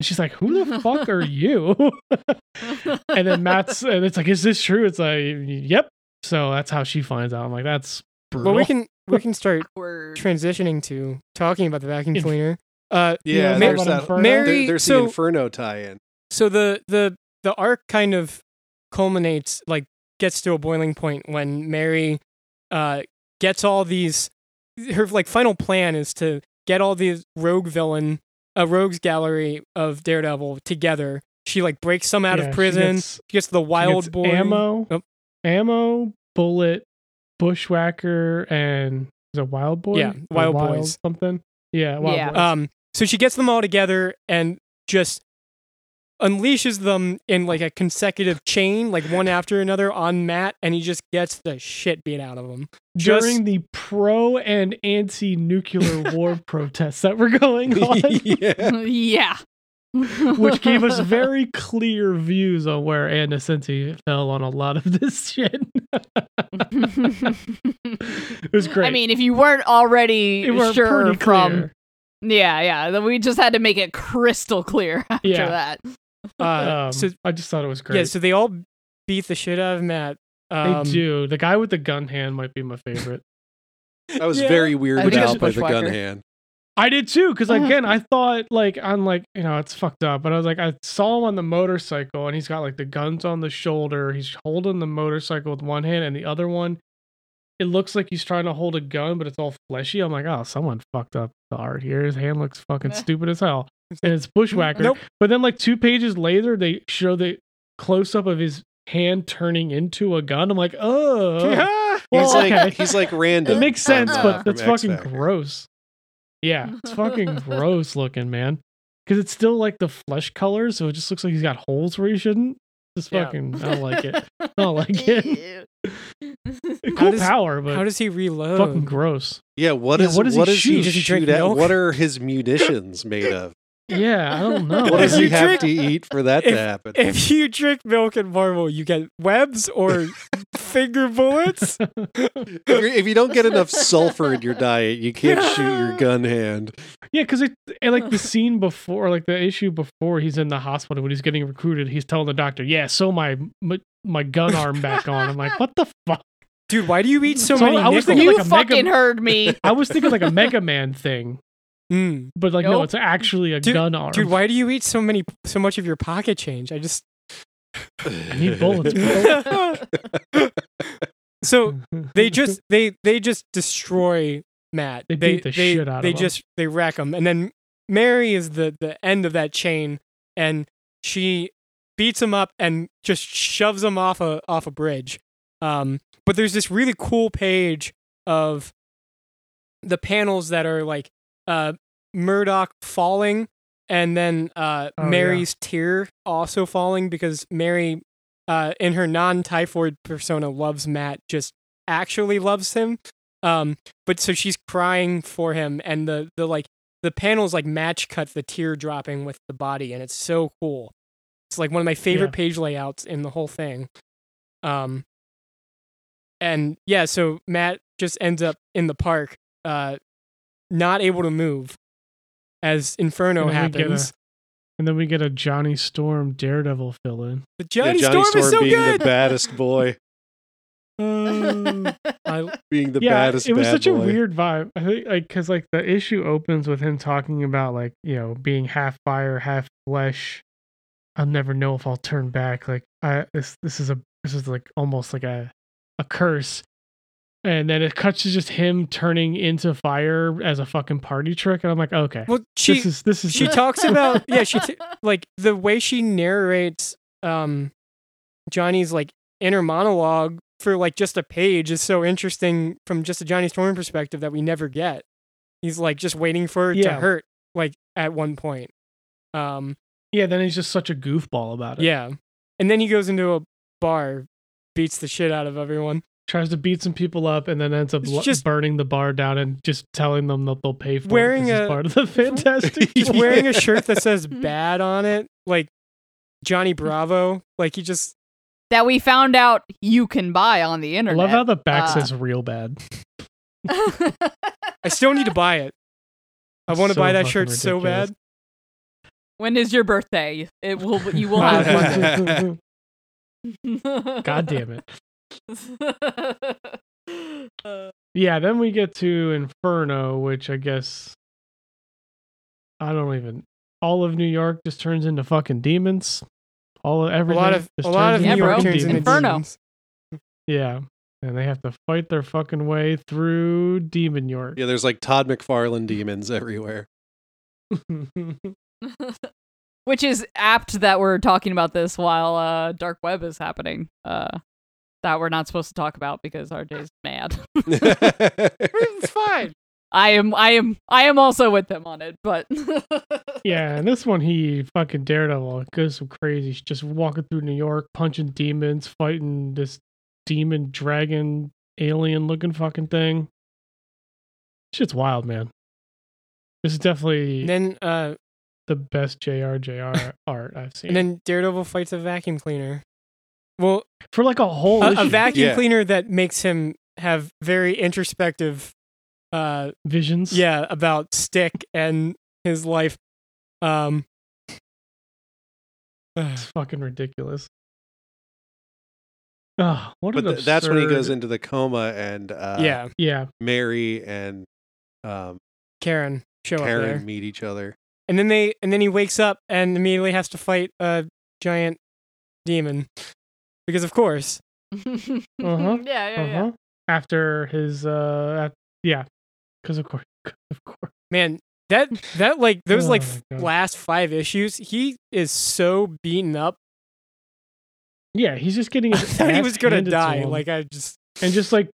and she's like who the fuck are you and then Matt's and it's like, is this true? It's like, yep. So that's how she finds out. I'm like, that's brutal. Well, we can we can start Awkward. transitioning to talking about the vacuum cleaner. Uh, yeah. know there's that. Mary- there- there's so- the Inferno tie-in. so the the the arc kind of culminates, like gets to a boiling point when Mary uh, gets all these. Her like final plan is to get all these rogue villain, a rogues gallery of Daredevil together. She like breaks some out Yeah, of she gets- She gets the She wild gets boy ammo, Oh. ammo, bullet, Bushwacker, and is it wild boy? Yeah, Wild wild Boys. something. Yeah, wild Yeah. boys. Um, so she gets them all together and just unleashes them in like a consecutive chain, like one after another on Matt, and he just gets the shit beat out of him. just- During the pro and anti-nuclear war protests that were going on, yeah. yeah. Which gave us very clear views on where Ann Nocenti fell on a lot of this shit. it was great. I mean, if you weren't already it were sure pretty from yeah, yeah, then we just had to make it crystal clear after Yeah. that. Uh, Um, so I just thought it was great. yeah, so they all beat the shit out of Matt. they Um, do. The guy with the gun hand might be my favorite. That was Yeah. very weird I think out by the gun hand. I did too, because again, I thought like I'm like you know it's fucked up, but I was like I saw him on the motorcycle and he's got like the guns on the shoulder. He's holding the motorcycle with one hand and the other one, it looks like he's trying to hold a gun, but it's all fleshy. I'm like, oh, someone fucked up the art here. His hand looks fucking stupid as hell, and it's Bushwacker. Nope. But then like two pages later, they show the close up of his hand turning into a gun. I'm like, oh, Yeah. He's Well, like he's like random. it makes sense, uh, but from that's X fucking Factor. gross. Yeah, it's fucking gross looking, man. Because it's still like the flesh color, so it just looks like he's got holes where he shouldn't. Just Yeah. fucking, I don't like it. I don't like it. Cool does- power, but How does he reload? fucking gross. Yeah, what Yeah, is what does he what does shoot? Does he shoot drink at? milk? What are his munitions made of? Yeah, I don't know. What does he have drink- to eat for that to happen? If you drink milk in Marvel, you get webs or finger bullets. if, you're, if you don't get enough sulfur in your diet, you can't shoot your gun hand. yeah, because it and like the scene before, like the issue before, he's in the hospital when he's getting recruited. He's telling the doctor, "Yeah, sew my my, my gun arm back on." I'm like, what the fuck? Dude, why do you eat so, So many I was nickels? thinking you like a mega- fucking heard me. I was thinking like a Mega Man thing, Mm. but like no, it's actually a Dude- gun arm. Dude, why do you eat so many so much of your pocket change? I just I need bullets, bro. So they just they they just destroy Matt. They beat the they, shit out of him. They just they wreck him, and then Mary is the the end of that chain, and she beats him up and just shoves him off a off a bridge. Um, but there's this really cool page of the panels that are like uh Murdock falling and then uh Oh, yeah. Mary's tear also falling because Mary uh in her non-typhoid persona loves Matt just actually loves him um but so she's crying for him and the the like the panels like match cut the tear dropping with the body and it's so cool it's like one of my favorite Yeah. page layouts in the whole thing um and yeah so Matt just ends up in the park uh not able to move as Inferno And then we get a- happens. And then we get a Johnny Storm Daredevil fill in. But Yeah, Johnny, Johnny Storm, is so being good. the baddest boy, Um, I, being the yeah, baddest. it was bad such a weird vibe. I think like because like the issue opens with him talking about like you know being half fire, half flesh. I'll never know if I'll turn back. Like I this this is a this is like almost like a a curse. And then it cuts to just him turning into fire as a fucking party trick, and I'm like, okay, well, she this is this is she talks about yeah she t- like the way she narrates um Johnny's like inner monologue for like just a page is so interesting from just a Johnny Storm perspective that we never get. He's like just waiting for it to hurt like at one point. Um yeah. Then he's just such a goofball about it. yeah. And then he goes into a bar, beats the shit out of everyone. Tries to beat some people up and then ends up It's lo- just- burning the bar down and just telling them that they'll pay for Wearing it. 'cause a- part of the Fantastic. He's wearing a shirt that says bad on it, like Johnny Bravo. Like he just that we found out you can buy on the internet I internet. love how the back Uh, says real bad. I still need to buy it. I want to So buy that fucking shirt so bad. when is your birthday? It will. You will have one. God damn it. Yeah, then we get to Inferno, which I guess I don't even all of New York just turns into fucking demons. all A everything. lot of just a lot of into Yeah, New York turns into demons. Inferno. demons. Yeah, and they have to fight their fucking way through Demon York. Yeah, there's like Todd McFarlane demons everywhere. Which is apt that we're talking about this while uh, Dark Web is happening. Uh, that we're not supposed to talk about because RJ's mad. it's fine. I am, I am, I am also with him on it, but yeah, and this one he fucking Daredevil goes some crazy. He's just walking through New York, punching demons, fighting this demon dragon alien looking fucking thing. Shit's wild, man. This is definitely And then uh the best JRJR art I've seen. and then Daredevil fights a vacuum cleaner. Well, for like a whole a, a vacuum Yeah. cleaner that makes him have very introspective uh visions. yeah about stick and his life um it's fucking ridiculous. Oh, what but an th- that's when he goes into the coma and uh, yeah Yeah, Mary and um, Karen show up Karen there meet each other. and then they and then he wakes up and immediately has to fight a giant demon because of course Uh-huh. yeah, yeah, yeah. uh-huh. After his, uh, at- yeah, because of course, of course. man that that like those Oh like my f- God. last five issues he is so beaten up Yeah, he's just getting. I His thought he was gonna handed to die like i just and just like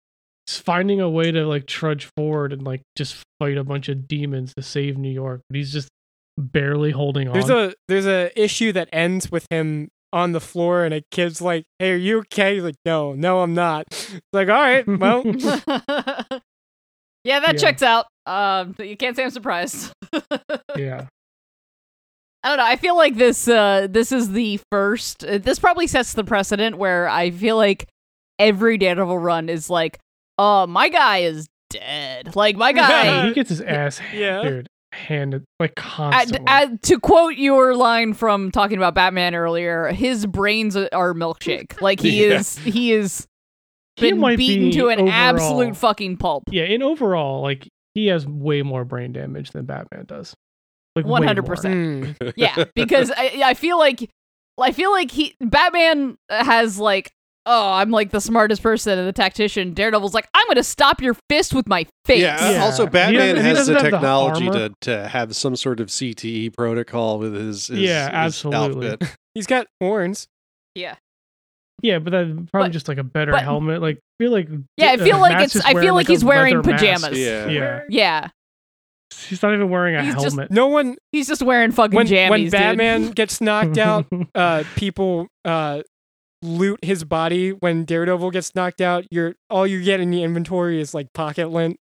finding a way to like trudge forward and like just fight a bunch of demons to save New York, but he's just barely holding there's on. There's a there's a issue that ends with him on the floor and a kid's like hey are you okay he's like no no i'm not it's like all right well yeah, that Yeah. checks out. Um, you can't say I'm surprised. yeah, I don't know. I feel like this uh this is the first uh, this probably sets the precedent where I feel like every Daredevil run is like, "Uh, my guy is dead." Like my guy he gets his ass Yeah. Dude handed like constantly. at, to quote your line from talking about Batman earlier, his brains are milkshake. Like he Yeah. is he is been might beaten be to an overall- absolute fucking pulp. yeah, and overall, like he has way more brain damage than Batman does. Like 100%. hmm. yeah, because I I feel like I feel like he Batman has like oh I'm like the smartest person and the tactician. Daredevil's like I'm gonna stop your fist with my face. Yeah. Yeah. Also, Batman has the have the technology to, to have some sort of CTE protocol with his, his Yeah, his absolutely. outfit. he's got horns yeah. Yeah, but that's probably But- just like a better but- helmet. Like feel like Yeah, I uh, feel like it's- I feel like a he's wearing leather mask. pajamas. Yeah. Yeah, Yeah, he's not even wearing a He's just- helmet. no one he's just wearing fucking when, jammies, when dude. batman gets knocked out uh people uh loot his body when daredevil gets knocked out you're all you get in the inventory is like pocket lint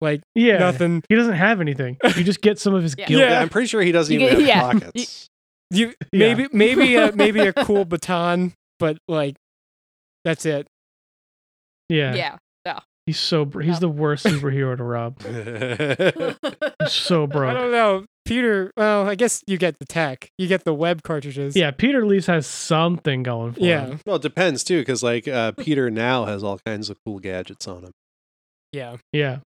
like yeah, nothing he doesn't have anything. You just get some of his Yeah. guilt. Yeah, Yeah. I'm pretty sure he doesn't You even get- have yeah. pockets. you Yeah. maybe maybe a maybe a cool baton but like that's it Yeah, yeah. he's so br- he's the worst superhero to rob. He's so i broke. don't know peter well i guess you get the tech you get the web cartridges Yeah, Peter at least has something going for yeah him. well, it depends too, because like uh, Peter now has all kinds of cool gadgets on him. yeah Yeah.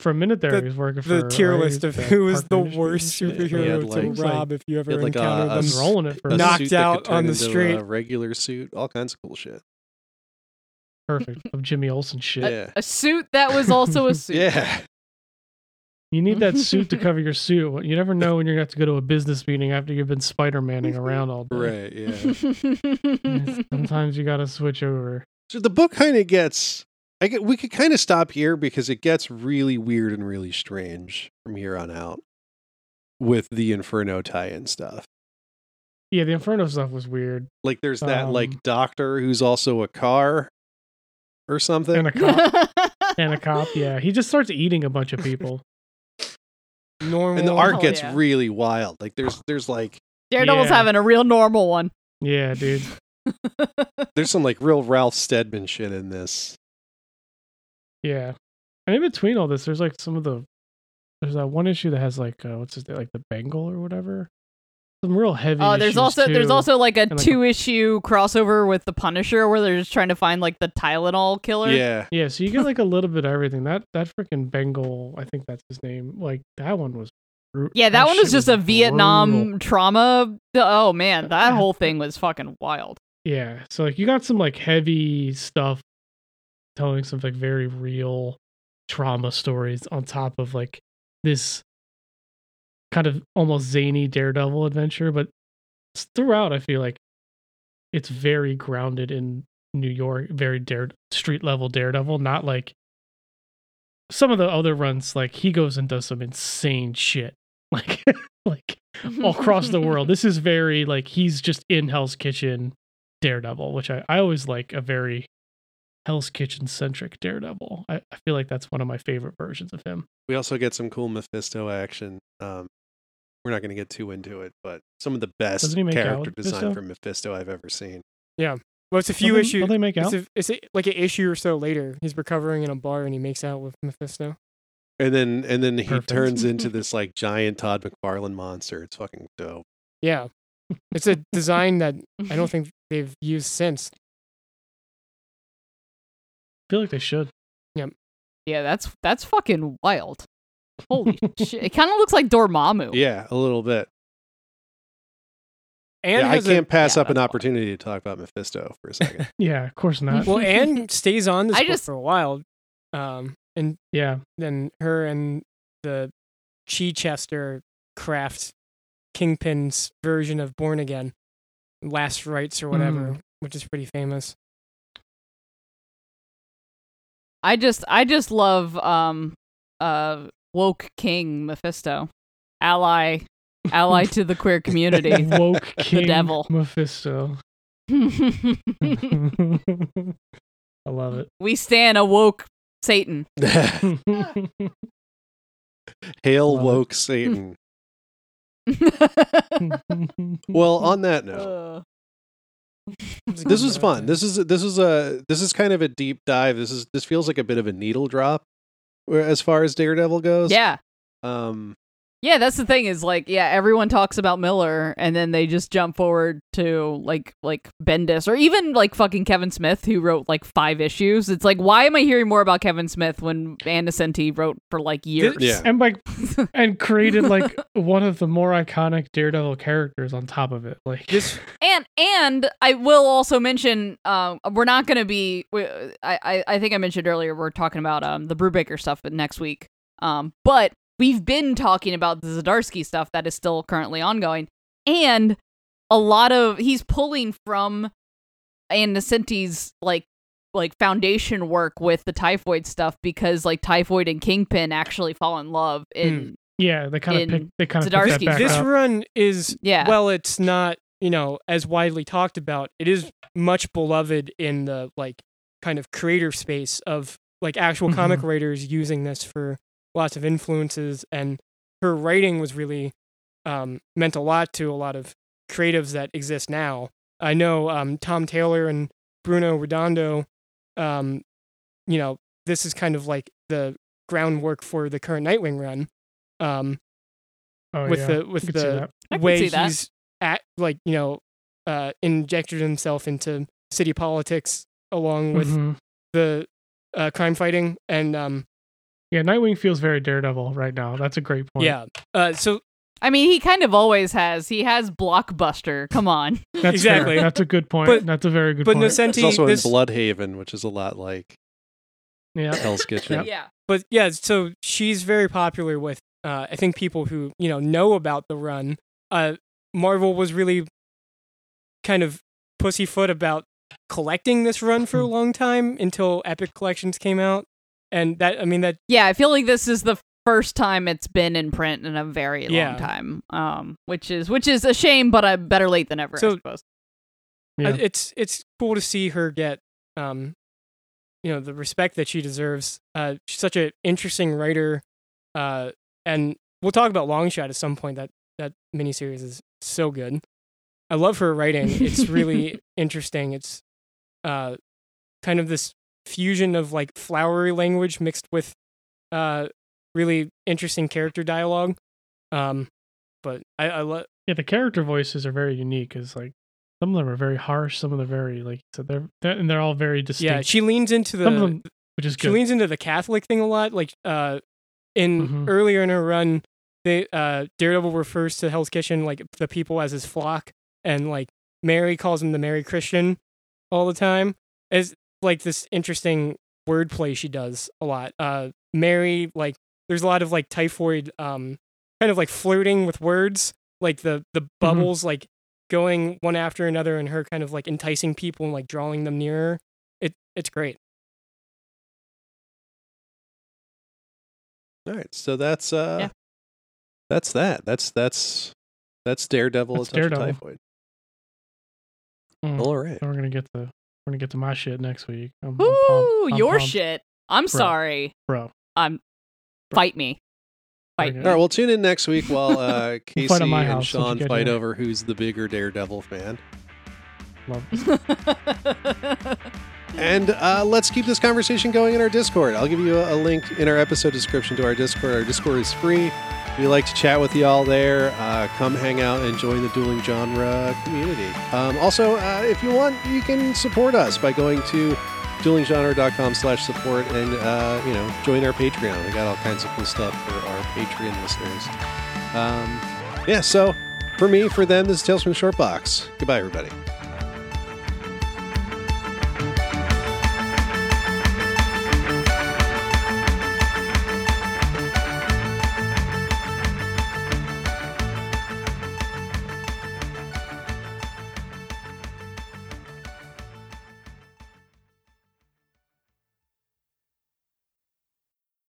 For a minute there, The- he was working for the tier list of the who is Park the worst and shit. He superhero had, to like- rob if you ever like, encountered a them. Been rolling it for A a Knocked suit out on the street. A regular suit, all kinds of cool shit. perfect of Jimmy Olsen shit. Yeah, A suit that was also a suit. yeah. You need that suit to cover your suit. You never know when you're gonna have to go to a business meeting after you've been Spider Manning around all day. Right, yeah. Sometimes you gotta switch over. So the book kind of gets. I get, we could kind of stop here because it gets really weird and really strange from here on out with the Inferno tie-in stuff. Yeah, the Inferno stuff was weird. Like there's that like Um, doctor who's also a car or something. And a cop. and a cop. Yeah, he just starts eating a bunch of people. Normal. and the art gets yeah. really wild. Like there's there's like Daredevil's Yeah. having a real normal one. Yeah, dude. there's some like real Ralph Steadman shit in this. Yeah. And in between all this, there's like some of the there's that one issue that has like uh, what's his name, like the Bengal or whatever. Some real heavy. Oh, there's issues, also there's also like a And, like, two issue crossover with the Punisher where they're just trying to find like the Tylenol killer. Yeah. Yeah, so you get like a little bit of everything. That that freaking Bengal, I think that's his name. Like that one was bru- Yeah, that, one was just a brutal. Vietnam trauma. Oh man, that whole thing was fucking wild. Yeah, so like you got some like heavy stuff telling some like very real trauma stories on top of like this kind of almost zany daredevil adventure, but throughout I feel like it's very grounded in New York, very dare street level daredevil, not like some of the other runs like he goes and does some insane shit. Like like all across the world. This is very like he's just in Hell's Kitchen Daredevil, which I, I always like a very Hell's Kitchen centric Daredevil. I, I feel like that's one of my favorite versions of him. We also get some cool Mephisto action. Um, we're not going to get too into it, but some of the best Doesn't he make out character design Mephisto? for Mephisto I've ever seen. Yeah. Well, it's a few Will they- issues. will they make out? It's, a, it's a, like an issue or so later. He's recovering in a bar and he makes out with Mephisto. And then and then he Perfect. turns into this like giant Todd McFarlane monster. It's fucking dope. Yeah, it's a design that I don't think they've used since. I feel like they should. Yep. Yeah, that's that's fucking wild. Holy shit! It kind of looks like Dormammu. Yeah, a little bit. And yeah, I can't pass yeah, up an opportunity to talk about Mephisto for a second. Yeah, of course not. well, Ann stays on this I book just- for a while, um, and yeah. then her and the Chichester craft Kingpin's version of Born Again, Last Rites or whatever, Mm. which is pretty famous. I just I just love um uh woke king Mephisto, ally ally to the queer community. Woke King the devil. Mephisto. I love it. We stand a woke Satan. Hail Love it. woke Satan. Well, on that note, this was fun. This is this is a this is kind of a deep dive. This is this feels like a bit of a needle drop, where- as far as Daredevil goes. yeah. Um. Yeah, that's the thing is like yeah, everyone talks about Miller and then they just jump forward to like like Bendis or even like fucking Kevin Smith who wrote like 5 issues. It's like why am I hearing more about Kevin Smith when Ann Nocenti wrote for like years? Yeah. and like and created like one of the more iconic Daredevil characters on top of it. Like This And and I will also mention um we're not going to be we, I, I I think I mentioned earlier we're talking about um the Brubaker stuff but next week. Um but we've been talking about the Zdarsky stuff that is still currently ongoing and a lot of he's pulling from Ann Nocenti's like like foundation work with the typhoid stuff because like typhoid and kingpin actually fall in love in yeah, they kind of in pick they kind of pick that back this up. run is Yeah. well it's not you know as widely talked about it is much beloved in the like kind of creator space of like actual comic Mm-hmm. writers using this for lots of influences and her writing was really um, meant a lot to a lot of creatives that exist now i know um, tom taylor and bruno redondo um, you know this is kind of like the groundwork for the current nightwing run um, Oh, with yeah. the with I could see the that. I can way he's at like you know uh injected himself into city politics along with Mhm. the uh, crime fighting and um Yeah, Nightwing feels very Daredevil right now. That's a great point. yeah uh so I mean, he kind of always has. He has Blockbuster. Come on. That's Exactly. Fair. That's a good point. But- That's a very good but point. But Nocenti also this in Blüdhaven, which is a lot like yeah. Hell's Kitchen. Yeah. but yeah so she's very popular with uh I think people who you know know about the run uh Marvel was really kind of pussyfoot about collecting this run for a long time until Epic Collections came out and that I mean that Yeah, I feel like this is the first time it's been in print in a very Yeah. long time. Um, which is which is a shame, but uh, better late than ever, I So- suppose. Yeah. It's it's cool to see her get um you know the respect that she deserves uh she's such an interesting writer uh and we'll talk about longshot at some point that that miniseries is so good i love her writing it's really interesting it's uh kind of this fusion of like flowery language mixed with uh really interesting character dialogue um but i i love Yeah, the character voices are very unique. Is like some of them are very harsh, some of them are very like so they're, they're and they're all very distinct. yeah she leans into the them, which is she good. leans into the Catholic thing a lot. Like uh, in Mhm. earlier in her run, they uh Daredevil refers to Hell's Kitchen like the people as his flock, and like Mary calls him the Mary Christian all the time. Is like this interesting wordplay she does a lot. Uh, Mary like there's a lot of like typhoid um kind of like flirting with words, like the the bubbles like going one after another, and her kind of like enticing people and like drawing them nearer. It it's great. All right, so that's uh, Yeah. that's that. That's that's that's Daredevil. That's a touch of Daredevil. typhoid. Mm. All right. Then we're gonna get to we're gonna get to my shit next week. I'm, I'm Ooh, I'm your pumped, shit. I'm sorry. bro. I'm fight me. Fight Okay. me. All right, well, tune in next week while uh, Casey Fight at my and house, don't you Sean fight here. over who's the bigger Daredevil fan. Love And uh, let's keep this conversation going in our Discord. I'll give you a, a link in our episode description to our Discord. Our Discord is free. We like to chat with y'all there. Uh, come hang out and join the dueling genre community. Um, also, uh, if you want, you can support us by going to duelinggenre.com slash support and, uh, you know, join our Patreon. We got all kinds of cool stuff for our Patreon listeners. Um, yeah, so for me, for them, this is Tales from the Short Box. Goodbye, everybody.